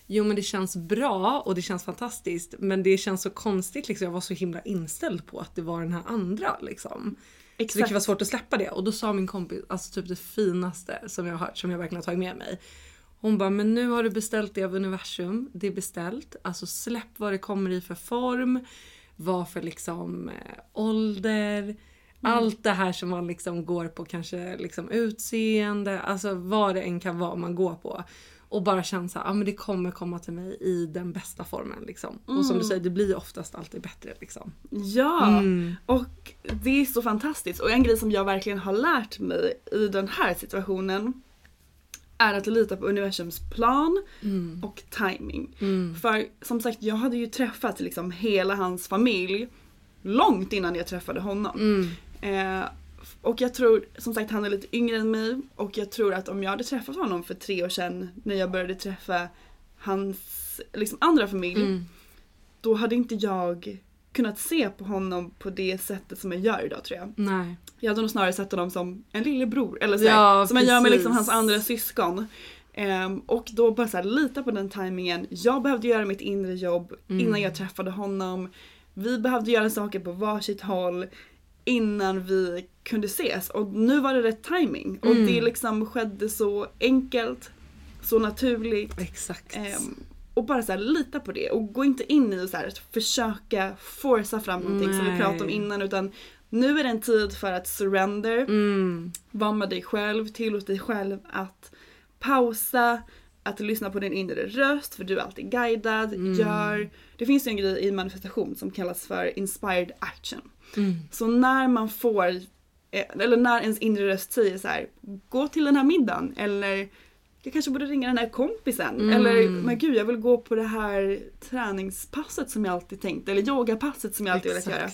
B: jo men det känns bra och det känns fantastiskt men det känns så konstigt liksom, jag var så himla inställd på att det var den här andra liksom. Så det kan vara svårt att släppa det. Och då sa min kompis, alltså typ det finaste som jag har hört som jag verkligen har tagit med mig. Hon bara, men nu har du beställt det av universum, det är beställt, alltså släpp vad det kommer i för form, vad för liksom eh, ålder, allt det här som man liksom går på, kanske liksom utseende, alltså vad det än kan vara man går på. Och bara känna såhär, ja men det kommer komma till mig i den bästa formen liksom. Och som du säger, det blir oftast alltid bättre liksom.
A: Ja, och det är så fantastiskt. Och en grej som jag verkligen har lärt mig i den här situationen är att lita på universums plan och timing. För som sagt, jag hade ju träffat liksom hela hans familj långt innan jag träffade honom. Eh, och jag tror, som sagt han är lite yngre än mig och jag tror att om jag hade träffat honom för tre år sedan när jag började träffa hans liksom, andra familj då hade inte jag kunnat se på honom på det sättet som jag gör idag tror jag.
B: Nej.
A: Jag hade nog snarare sett honom som en lillebror eller så
B: Ja,
A: här, som jag gör med liksom
B: precis.
A: hans andra syskon. Ehm, och då bara så här, lita på den timingen. Jag behövde göra mitt inre jobb
B: Mm.
A: innan jag träffade honom. Vi behövde göra saker på varsitt håll innan vi kunde ses och nu var det rätt timing och
B: Mm.
A: det liksom skedde så enkelt, så naturligt.
B: Exakt.
A: Ehm, och bara så här, lita på det och gå inte in i och så här, att försöka forsa fram någonting som vi
B: Nej.
A: pratade om innan utan nu är det en tid för att surrender,
B: Mm.
A: vara med dig själv, tillåt dig själv att pausa, att lyssna på din inre röst för du är alltid guidad,
B: Mm.
A: gör. Det finns ju en grej i manifestation som kallas för inspired action.
B: Mm.
A: Så när man får, eh, eller när ens inre röst säger så här, gå till den här middagen eller jag kanske borde ringa den här kompisen.
B: Mm.
A: Eller men gud jag vill gå på det här träningspasset som jag alltid tänkt. Eller yogapasset som jag alltid velat göra.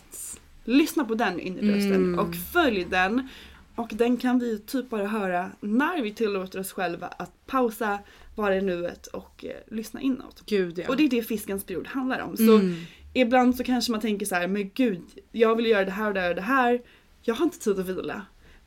A: Lyssna på den inre rösten
B: Mm.
A: och följ den. Och den kan vi typ bara höra när vi tillåter oss själva att pausa, vara i nuet och eh, lyssna inåt.
B: Gud ja.
A: Och det är det fiskens period handlar om. Så
B: Mm.
A: Ibland så kanske man tänker så här, men gud, jag vill göra det här och det här och det här. Jag har inte tid att vila.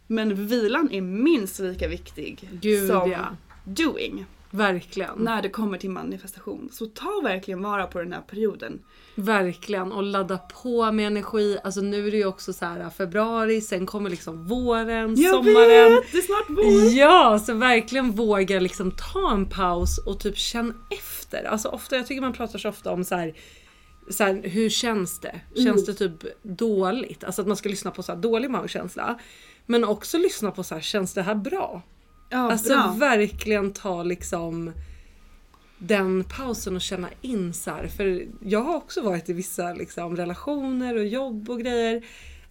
A: Men vilan är minst lika viktig
B: Gud
A: som
B: ja.
A: doing.
B: Verkligen.
A: När det kommer till manifestation. Så ta verkligen vara på den här perioden.
B: Verkligen och ladda på med energi. Alltså nu är det ju också så här februari, sen kommer liksom våren,
A: Jag
B: sommaren.
A: vet! Det är snart vår!
B: Ja, så verkligen våga liksom ta en paus och typ känn efter. Alltså ofta, jag tycker man pratar så ofta om så här, så här hur känns det? Känns det typ dåligt? Alltså att man ska lyssna på så här dålig magkänsla. Men också lyssna på så här, känns det här bra?
A: Ja,
B: Alltså
A: bra.
B: verkligen ta liksom den pausen och känna in så här. För jag har också varit i vissa liksom, relationer och jobb och grejer.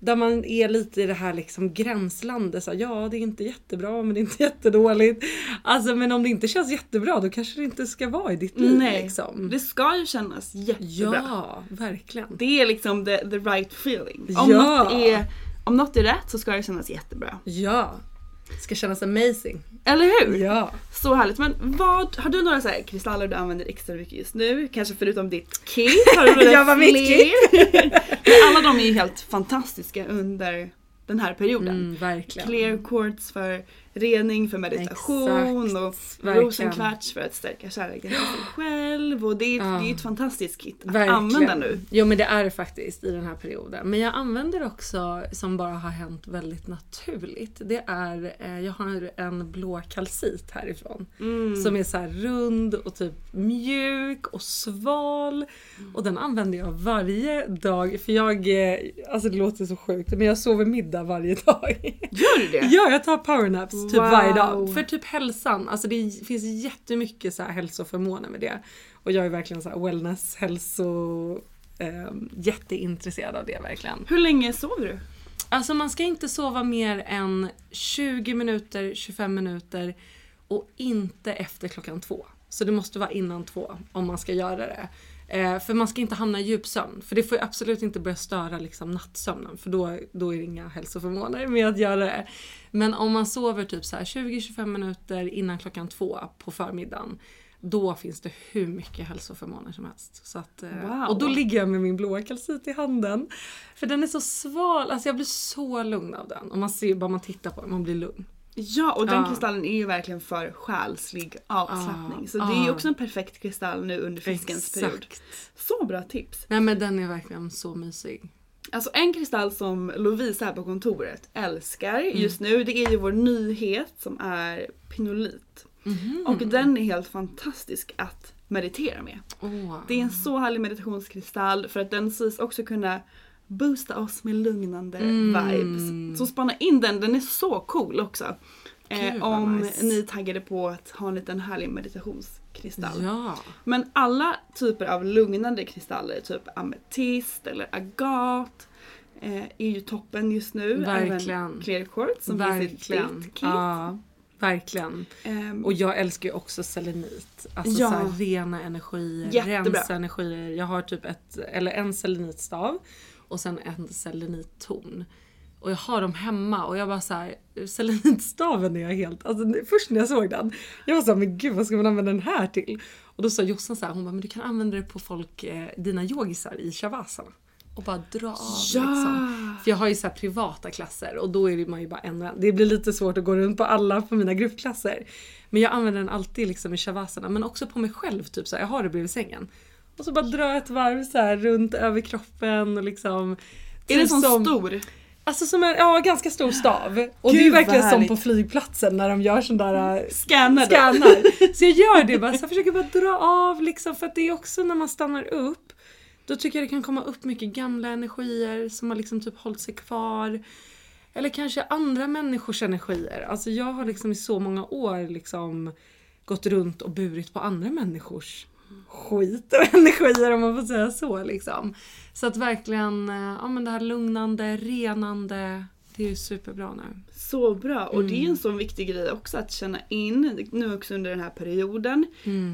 B: Där man är lite i det här liksom gränslandet. Så här, ja det är inte jättebra men det är inte jättedåligt. Alltså men om det inte känns jättebra då kanske det inte ska vara i ditt liv.
A: Nej,
B: liksom.
A: det ska ju kännas jättebra.
B: Ja, verkligen.
A: Det är liksom the, the right feeling. Om,
B: Ja.
A: något är, om något är rätt så ska det kännas jättebra.
B: Ja. Ska kännas amazing.
A: Eller hur?
B: Ja.
A: Så härligt. Men vad, har du några så här kristaller du använder extra mycket just nu? Kanske förutom ditt kit? Har du
B: Jag var mitt?
A: Men alla de är ju helt fantastiska under den här perioden.
B: Mm, verkligen.
A: Clear quartz för rening för meditation
B: Exakt,
A: och
B: verkligen.
A: rosenkvarts för att stärka kärleken till sig själv. Och det är,
B: Ja.
A: det är ett fantastiskt kit att
B: Verkligen.
A: använda nu.
B: Jo men det är det faktiskt i den här perioden. Men jag använder också, som bara har hänt väldigt naturligt, det är, eh, jag har en blå kalcit härifrån. Som är så här rund och typ mjuk och sval. Och den använder jag varje dag. För jag, eh, alltså det låter så sjukt men jag sover middag varje dag.
A: Gör du det?
B: Ja, jag tar powernaps typ
A: Wow.
B: varje dag. För typ hälsan. Alltså det finns jättemycket så här hälsoförmåner med det. Och jag är verkligen så här wellness, hälso... Eh, jätteintresserad av det verkligen.
A: Hur länge sover du?
B: Alltså man ska inte sova mer än 20 minuter, 25 minuter och inte efter klockan två. Så det måste vara innan två om man ska göra det. Eh, för man ska inte hamna i djupsömn. För det får ju absolut inte börja störa liksom, nattsömnen. För då, då är det inga hälsoförmåner med att göra det. Men om man sover typ så här 20-25 minuter innan klockan två på förmiddagen. Då finns det hur mycket hälsoförmåner som helst. Så att, eh,
A: Wow.
B: Och då ligger jag med min blåa kalcit i handen. För den är så sval, alltså jag blir så lugn av den. Och man ser bara man tittar på den, man blir lugn.
A: Ja, och den
B: Ja.
A: kristallen är ju verkligen för själslig avslappning.
B: Ja,
A: Så det är ju också en perfekt kristall nu under fiskens period.
B: Exakt.
A: Så bra tips!
B: Nej men den är verkligen så mysig.
A: Alltså en kristall som Lovisa här på kontoret älskar
B: Mm.
A: just nu det är ju vår nyhet som är pinolit.
B: Mhm.
A: Och den är helt fantastisk att meditera med.
B: Åh.
A: Det är en så härlig meditationskristall för att den sägs också kunna boosta oss med lugnande
B: Mm.
A: vibes. Så spana in den, den är så cool också. Eh,
B: Gud,
A: om
B: nice.
A: ni är taggade på att ha en liten härlig meditationskristall.
B: Ja.
A: Men alla typer av lugnande kristaller, typ ametist eller agat, eh, är ju toppen just nu.
B: Verkligen.
A: Även clear quartz som finns i
B: Verkligen.
A: kit.
B: Ja, verkligen.
A: Ehm,
B: Och jag älskar ju också selenit. Alltså
A: Ja.
B: så här, rena energier,
A: Jättebra.
B: rensa energier. Jag har typ ett, eller en selenitstav och sen en selenittorn. Och jag har dem hemma och jag bara så här, selenitstaven är jag helt, alltså först när jag såg den, jag var såhär men gud vad ska man använda den här till? Och då sa Jossan så här, hon bara men du kan använda det på folk, eh, dina yogisar i shavasana. Och bara dra av
A: Ja!
B: liksom. För jag har ju så privata klasser och då är man ju bara en och en. Det blir lite svårt att gå runt på alla på mina gruppklasser. Men jag använder den alltid liksom i shavasana men också på mig själv typ så här, jag har det bredvid sängen. Och så bara dra ett varv så här runt över kroppen och liksom.
A: är det sån
B: som-
A: stor?
B: Alltså som en ja, ganska stor stav. Och
A: Gud,
B: det är verkligen som på flygplatsen när de gör sån där äh,
A: Scannar då?
B: scannar. Så jag gör det bara, så jag försöker bara dra av liksom för att det är också när man stannar upp då tycker jag det kan komma upp mycket gamla energier som har liksom typ hållit sig kvar. Eller kanske andra människors energier. Alltså jag har liksom i så många år liksom gått runt och burit på andra människors skit och energier om man får säga så liksom. Så att verkligen, eh, ja men det här lugnande, renande, det är ju superbra nu.
A: Så bra och det är
B: Mm.
A: en sån viktig grej också att känna in nu också under den här perioden.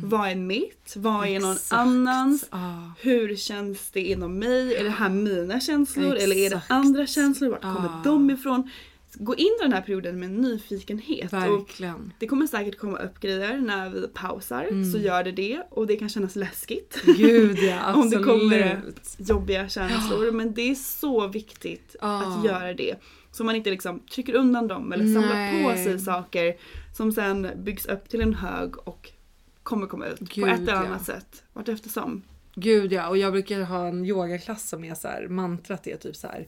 A: Vad är mitt? Vad är någon
B: Mm. Exakt.
A: annans?
B: Ja.
A: Hur känns det inom mig? Är det här mina känslor eller är det
B: Exakt.
A: andra känslor? Vart kommer
B: Ah.
A: de ifrån? Gå in i den här perioden med nyfikenhet. Och
B: Verkligen.
A: det kommer säkert komma upp grejer när vi pausar så gör det det och det kan kännas läskigt.
B: Mm. Gud ja,
A: Om det
B: absolut.
A: kommer jobbiga känslor men det är så viktigt
B: Ah.
A: att göra det. Så man inte liksom trycker undan dem eller samlar på
B: Nej.
A: sig saker som sen byggs upp till en hög och kommer komma ut på
B: Gud,
A: ett eller
B: ja.
A: annat sätt. Vart eftersom.
B: Gud ja, och jag brukar ha en yogaklass som är så här, mantrat är typ så här.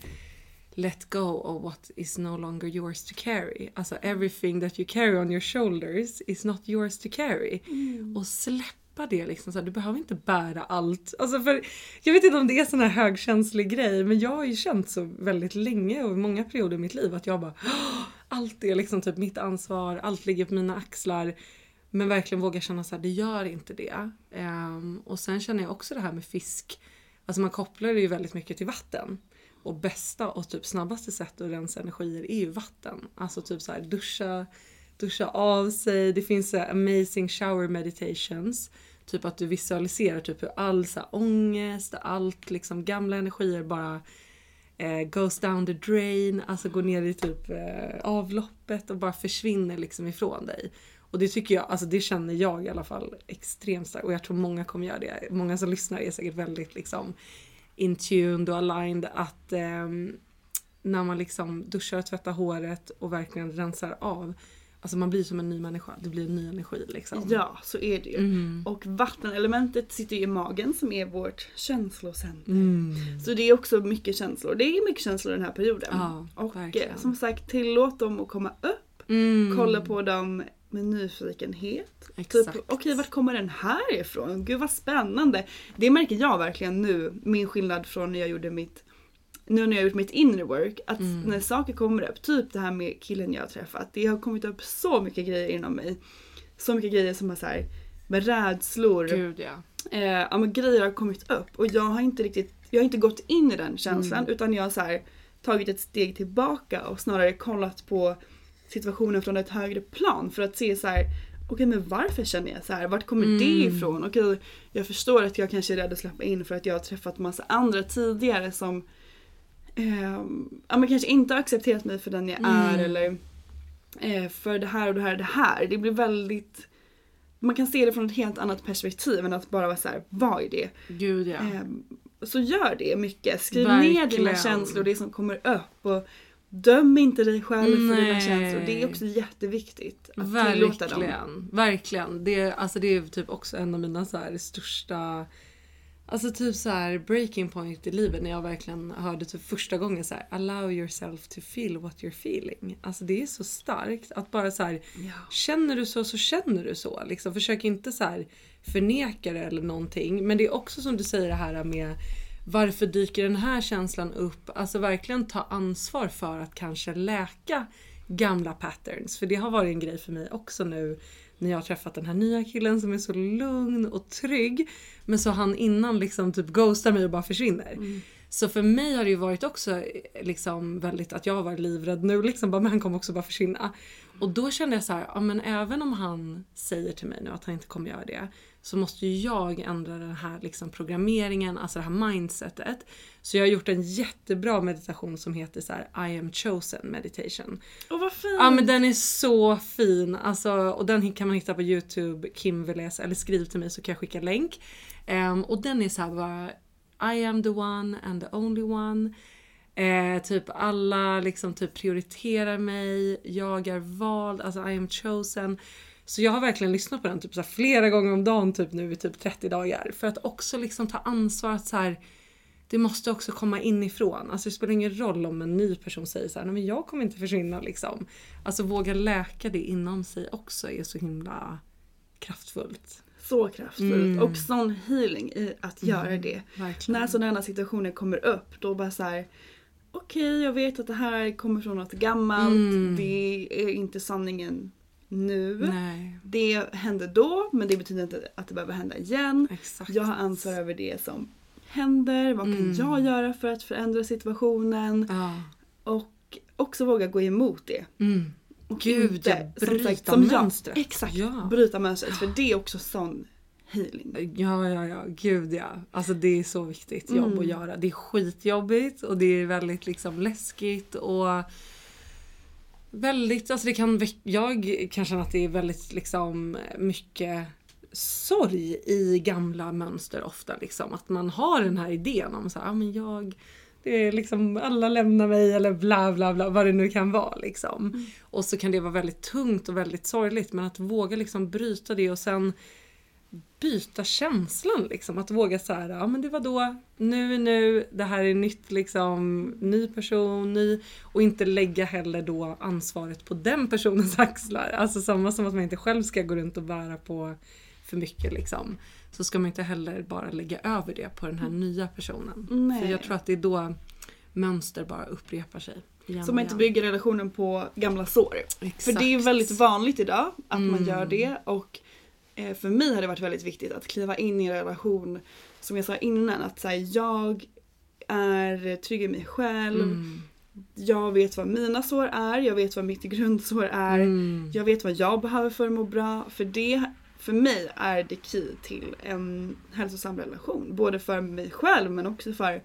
B: Let go of what is no longer yours to carry. Alltså everything that you carry on your shoulders is not yours to carry. Och släppa det liksom. Så här, du behöver inte bära allt. Alltså för, jag vet inte om det är sån här högkänslig grej men jag har ju känt så väldigt länge och i många perioder i mitt liv att jag bara "Åh, allt är liksom typ mitt ansvar, allt ligger på mina axlar. Men verkligen våga känna så här, det gör inte det. Ehm, och sen känner jag också det här med fisk. Alltså man kopplar det ju väldigt mycket till vatten. Och bästa och typ snabbaste sättet att rensa energier är ju vatten. Alltså typ så här duscha, duscha av sig. Det finns så amazing shower meditations. Typ att du visualiserar typ hur all så här ångest, allt liksom gamla energier bara eh, goes down the drain, alltså går ner i typ eh, avloppet och bara försvinner liksom ifrån dig. Och det tycker jag, alltså det känner jag i alla fall extremt starkt och jag tror många kommer göra det. Många som lyssnar är säkert väldigt liksom intuned och aligned att ehm, när man liksom duschar och tvättar håret och verkligen rensar av Alltså man blir som en ny människa. Det blir en ny energi liksom.
A: Ja, så är det ju.
B: Mm.
A: Och vattenelementet sitter ju i magen som är vårt känslocenter.
B: Mm.
A: Så det är också mycket känslor. Det är mycket känslor den här perioden.
B: Ja,
A: och eh,
B: verkligen.
A: som sagt, tillåt dem att komma upp.
B: Mm.
A: Kolla på dem med nyfikenhet.
B: Exakt.
A: Typ, okej vart kommer den här ifrån? Gud vad spännande. Det märker jag verkligen nu, min skillnad från när jag gjorde mitt nu när jag gjort mitt inner work, att
B: Mm.
A: när saker kommer upp, typ det här med killen jag har träffat, det har kommit upp så mycket grejer inom mig. Så mycket grejer som har så här, med rädslor,
B: Gud ja.
A: eh, ja, men grejer har kommit upp och jag har inte riktigt, jag har inte gått in i den känslan
B: Mm.
A: utan jag har så här, tagit ett steg tillbaka och snarare kollat på situationen från ett högre plan för att se så här. Okej men varför känner jag så här? Vart kommer det
B: Mm.
A: ifrån? Okej, jag förstår att jag kanske är rädd att släppa in för att jag har träffat massa andra tidigare som ehm, ja, men kanske inte har accepterat mig för den jag är
B: Mm.
A: eller eh, för det här och det här och det här. Det blir väldigt man kan se det från ett helt annat perspektiv än att bara vara så här, vad är det?
B: Gud ja.
A: Ehm, så gör det mycket. Skriv ner dina
B: Verkligen.
A: känslor, det som kommer upp. Och döm inte dig själv för dina
B: Nej.
A: känslor. Det är också jätteviktigt att tillåta dem.
B: Verkligen, verkligen. Det, alltså det är typ också en av mina så här största Alltså typ så här breaking point i livet när jag verkligen hörde typ första gången så här allow yourself to feel what you're feeling. Alltså det är så starkt att bara så här känner du så så känner du så liksom. Försök inte så här förneka det eller någonting. Men det är också som du säger det här med varför dyker den här känslan upp? Alltså verkligen ta ansvar för att kanske läka gamla patterns. För det har varit en grej för mig också nu när jag har träffat den här nya killen som är så lugn och trygg. Men så han innan liksom typ ghostar mig och bara försvinner. Mm. Så för mig har det ju varit också eh, liksom väldigt att jag har varit livrädd nu liksom bara men han kommer också bara försvinna. Och då kände jag så här, ja men även om han säger till mig nu att han inte kommer göra det så måste ju jag ändra den här liksom programmeringen, alltså det här mindsetet. Så jag har gjort en jättebra meditation som heter så här I am chosen meditation.
A: Och vad fint!
B: Ja men den är så fin. Alltså, och den kan man hitta på Youtube, Kim Veles, eller skriv till mig så kan jag skicka länk. Ehm, och den är så här bara i am the one and the only one. Eh, typ alla liksom typ prioriterar mig, jag är vald, alltså I am chosen. Så jag har verkligen lyssnat på den typ så här flera gånger om dagen typ nu i typ 30 dagar. För att också liksom ta ansvar att så här, det måste också komma inifrån. Alltså det spelar ingen roll om en ny person säger så här, nej men jag kommer inte försvinna liksom. Alltså våga läka det inom sig också är så himla kraftfullt.
A: Så kraftfullt. Och sån healing i att göra det.
B: verkligen.
A: När sådana situationer kommer upp då bara så här. Okej jag vet att det här kommer från något gammalt. Det är inte sanningen nu.
B: Nej,
A: Det hände då men det betyder inte att det behöver hända igen.
B: exakt.
A: Jag har ansvar över det som händer. Vad kan jag göra för att förändra situationen?
B: Ja.
A: Och också våga gå emot det.
B: Mm. Gud,
A: som
B: bryta
A: sagt, som jag-
B: mönstret.
A: Exakt,
B: Ja.
A: bryta mönstret. För det är också sån healing.
B: Ja, ja, ja. Gud ja. Alltså det är så viktigt jobb att göra. Det är skitjobbigt och det är väldigt liksom läskigt och väldigt, alltså det kan jag kan känna att det är väldigt liksom mycket sorg i gamla mönster ofta liksom. Att man har den här idén om så här, ah, men jag det är liksom alla lämnar mig eller bla bla bla vad det nu kan vara liksom. Och så kan det vara väldigt tungt och väldigt sorgligt men att våga liksom bryta det och sen byta känslan liksom. Att våga så här, ja men det var då, nu är nu, det här är nytt liksom, ny person, ny. Och inte lägga heller då ansvaret på den personens axlar. Alltså samma som att man inte själv ska gå runt och bära på för mycket liksom. Så ska man inte heller bara lägga över det på den här nya personen.
A: Nej.
B: För jag tror att det är då mönster bara upprepar sig. igen
A: Så man inte bygger relationen på gamla sår.
B: Exakt.
A: För det är väldigt vanligt idag att man
B: Mm.
A: gör det. Och eh, för mig har det varit väldigt viktigt att kliva in i en relation. Som jag sa innan, att så här, jag är trygg i mig själv.
B: Mm.
A: Jag vet vad mina sår är, jag vet vad mitt grundsår är.
B: Mm.
A: Jag vet vad jag behöver för att må bra. För det, för mig är det key till en hälsosam relation. Både för mig själv men också för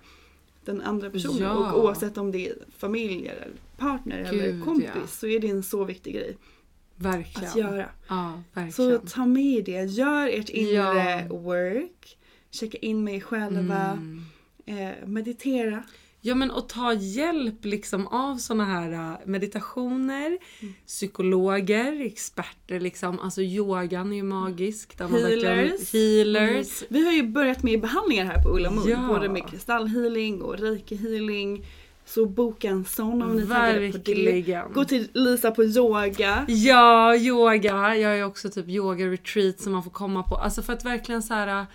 A: den andra personen.
B: Ja.
A: Och oavsett om det är familj eller partner eller
B: Gud,
A: kompis
B: ja.
A: så är det en så viktig grej
B: Verkligen.
A: att göra.
B: Ja,
A: Så
B: verkligen.
A: ta med det, gör ert inre work. Checka in med er själva.
B: Mm.
A: Eh, meditera.
B: Ja men att ta hjälp liksom av såna här äh, meditationer,
A: Mm.
B: psykologer, experter liksom. Alltså yogan är ju magisk. Där verkligen-
A: Healers.
B: healers.
A: Vi har ju börjat med behandlingar här på Ulla Moon.
B: Ja.
A: Både med kristallhealing och reiki-healing. Så boka en sån om ni taggade på det.
B: Verkligen.
A: Gå till Lisa på yoga.
B: Ja, yoga. Jag är också typ yoga retreat som man får komma på. Alltså för att verkligen så här äh,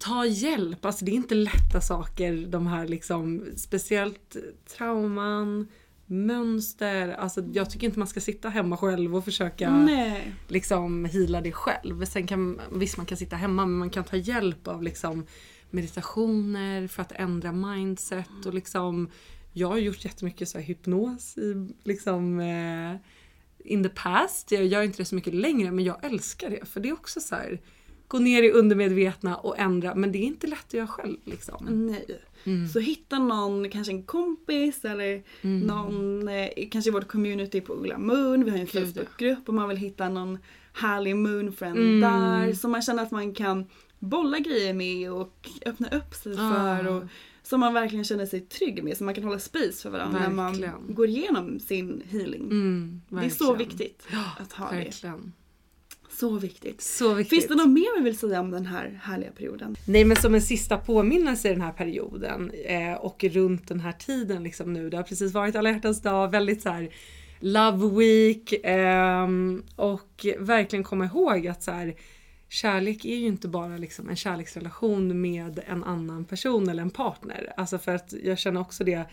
B: ta hjälp. Alltså det är inte lätta saker de här liksom speciellt trauman, mönster. Alltså jag tycker inte man ska sitta hemma själv och försöka
A: Nej.
B: liksom heala det själv. Sen kan, visst man kan sitta hemma men man kan ta hjälp av liksom meditationer för att ändra mindset och liksom jag har gjort jättemycket så här hypnos i liksom eh, in the past. Jag gör inte det så mycket längre men jag älskar det för det är också så här gå ner i undermedvetna och ändra men det är inte lätt att göra själv liksom.
A: Nej.
B: Mm.
A: Så hitta någon, kanske en kompis eller någon, eh, kanske i vårt community på Ulla Moon. Vi har en. Facebookgrupp om man vill hitta någon härlig moonfriend
B: Mm.
A: där. Som man känner att man kan bolla grejer med och öppna upp sig
B: Ah.
A: för. Och, som man verkligen känner sig trygg med. Så man kan hålla space för varandra när man
B: Verkligen.
A: går igenom sin healing.
B: Mm,
A: det är så
B: verkligen.
A: viktigt att ha det. Så viktigt.
B: Så viktigt.
A: Finns det något mer vi vill säga om den här härliga perioden?
B: Nej men som en sista påminnelse i den här perioden eh, och runt den här tiden liksom nu. Det har precis varit alla hjärtans dag, väldigt så här Love Week ehm, och verkligen komma ihåg att så här, kärlek är ju inte bara liksom en kärleksrelation med en annan person eller en partner. Alltså för att jag känner också det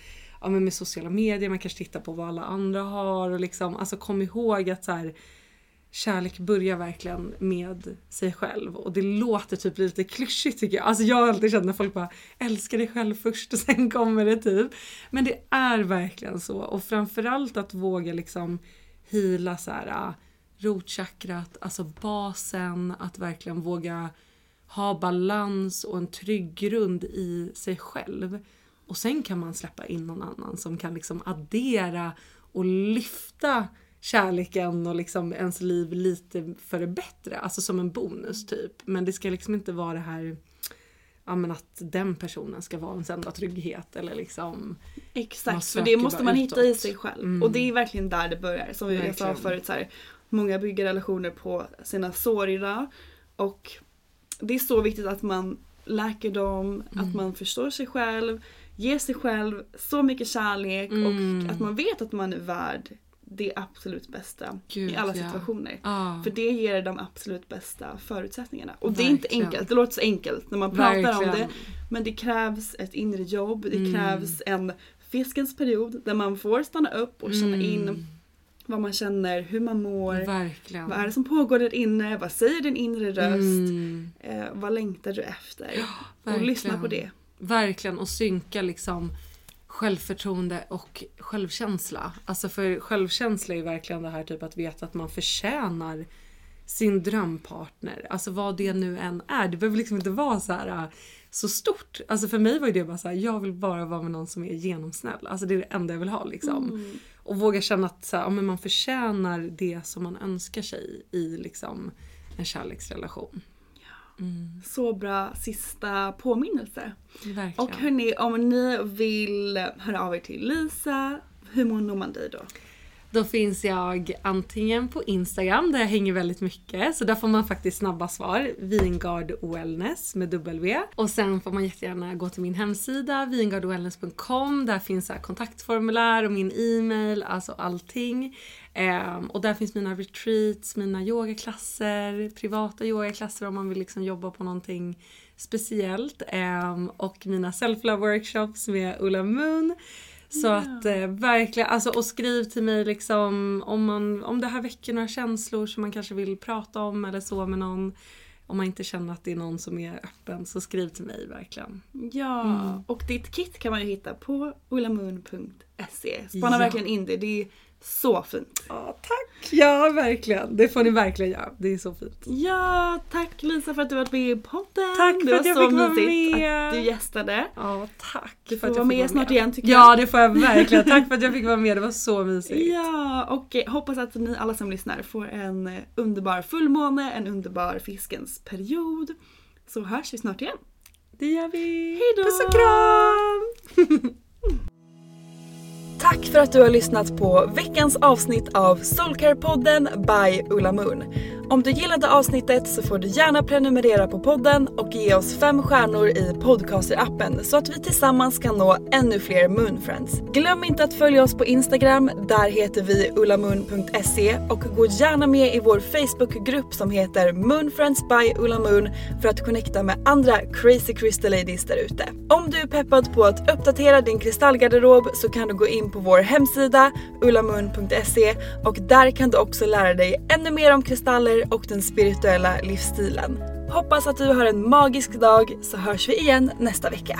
B: ja, men med sociala medier, man kanske tittar på vad alla andra har och liksom alltså kom ihåg att så här, kärlek börjar verkligen med sig själv och det låter typ lite klyschigt tycker jag. Alltså jag har alltid känt när folk bara älskar dig själv först och sen kommer det typ. Men det är verkligen så och framförallt att våga liksom hila så här ah, rotchakrat, alltså basen, att verkligen våga ha balans och en trygg grund i sig själv. Och sen kan man släppa in någon annan som kan liksom addera och lyfta kärleken och liksom ens liv lite för det bättre. Alltså som en bonus typ. Men det ska liksom inte vara det här ja, men att den personen ska vara ens enda trygghet eller liksom
A: Exakt, för det måste man hitta i sig själv.
B: Mm.
A: Och det är verkligen där det börjar. Som jag sa förut, så här, många bygger relationer på sina sorger. Och det är så viktigt att man läker dem,
B: Mm.
A: att man förstår sig själv, ger sig själv så mycket kärlek
B: Mm.
A: och att man vet att man är värd det absolut bästa
B: Gud,
A: i alla
B: ja.
A: situationer.
B: Ja.
A: För det ger de absolut bästa förutsättningarna. Och det är inte
B: Verkligen.
A: enkelt, det låter så enkelt när man pratar om
B: Verkligen.
A: det. Men det krävs ett inre jobb, det
B: Mm.
A: krävs en fiskens period där man får stanna upp och känna in vad man känner, hur man mår.
B: Verkligen.
A: Vad är det som pågår där inne? Vad säger din inre röst?
B: Mm.
A: Eh, vad längtar du efter? och
B: verkligen.
A: lyssna på det.
B: Verkligen och synka liksom självförtroende och självkänsla. Alltså för självkänsla är ju verkligen det här typ att veta att man förtjänar sin drömpartner. Alltså vad det nu än är. Det behöver liksom inte vara så här äh, så stort. Alltså för mig var ju det bara så här, jag vill bara vara med någon som är genomsnäll. Alltså det är det enda jag vill ha liksom. Och våga känna att så här, ja, men man förtjänar det som man önskar sig i liksom en kärleksrelation.
A: Så bra sista påminnelse.
B: Verkligen.
A: Och hörni, om ni vill höra av er till Lisa, hur når man dig då?
B: Då finns jag antingen på Instagram där jag hänger väldigt mycket så där får man faktiskt snabba svar. Vingard Wellness med W. Och sen får man jättegärna gå till min hemsida vingardwellness.com. Där finns så kontaktformulär och min e-mail, alltså allting. Ehm, och där finns mina retreats, mina yogaklasser, privata yogaklasser om man vill liksom jobba på någonting speciellt. Ehm, och mina self-love workshops med Ulla Moon. Så att eh, verkligen, alltså och skriv till mig liksom om, man, om det här väcker några känslor som man kanske vill prata om eller så med någon. Om man inte känner att det är någon som är öppen så skriv till mig verkligen.
A: Ja, och ditt kit kan man ju hitta på ullamoon.se. Spana
B: Ja.
A: verkligen in det, det är så fint.
B: Ja tack! Ja verkligen, det får ni verkligen göra. Det är så fint.
A: Ja, tack Lisa för att du varit med i podden.
B: Tack för
A: var
B: att jag fick vara med.
A: att du gästade.
B: Ja tack.
A: Du
B: för
A: får
B: att
A: vara med snart igen tycker
B: Ja
A: jag.
B: det får jag verkligen. Tack för att jag fick vara med, det var så mysigt.
A: Ja, och eh, hoppas att ni alla som lyssnar får en eh, underbar fullmåne, en underbar fiskens period. Så hörs vi snart igen.
B: Det gör vi.
A: Hej då!
B: Puss och kram!
A: Tack för att du har lyssnat på veckans avsnitt av Soulcare-podden by Ulla Moon. Om du gillade avsnittet så får du gärna prenumerera på podden och ge oss fem stjärnor i podcaster-appen så att vi tillsammans kan nå ännu fler Moonfriends. Glöm inte att följa oss på Instagram, där heter vi ullamoon.se och gå gärna med i vår Facebookgrupp som heter Moonfriends by Ulla Moon för att connecta med andra crazy crystal ladies där ute. Om du är peppad på att uppdatera din kristallgarderob så kan du gå in på vår hemsida ullamun.se och där kan du också lära dig ännu mer om kristaller och den spirituella livsstilen. Hoppas att du har en magisk dag så hörs vi igen nästa vecka.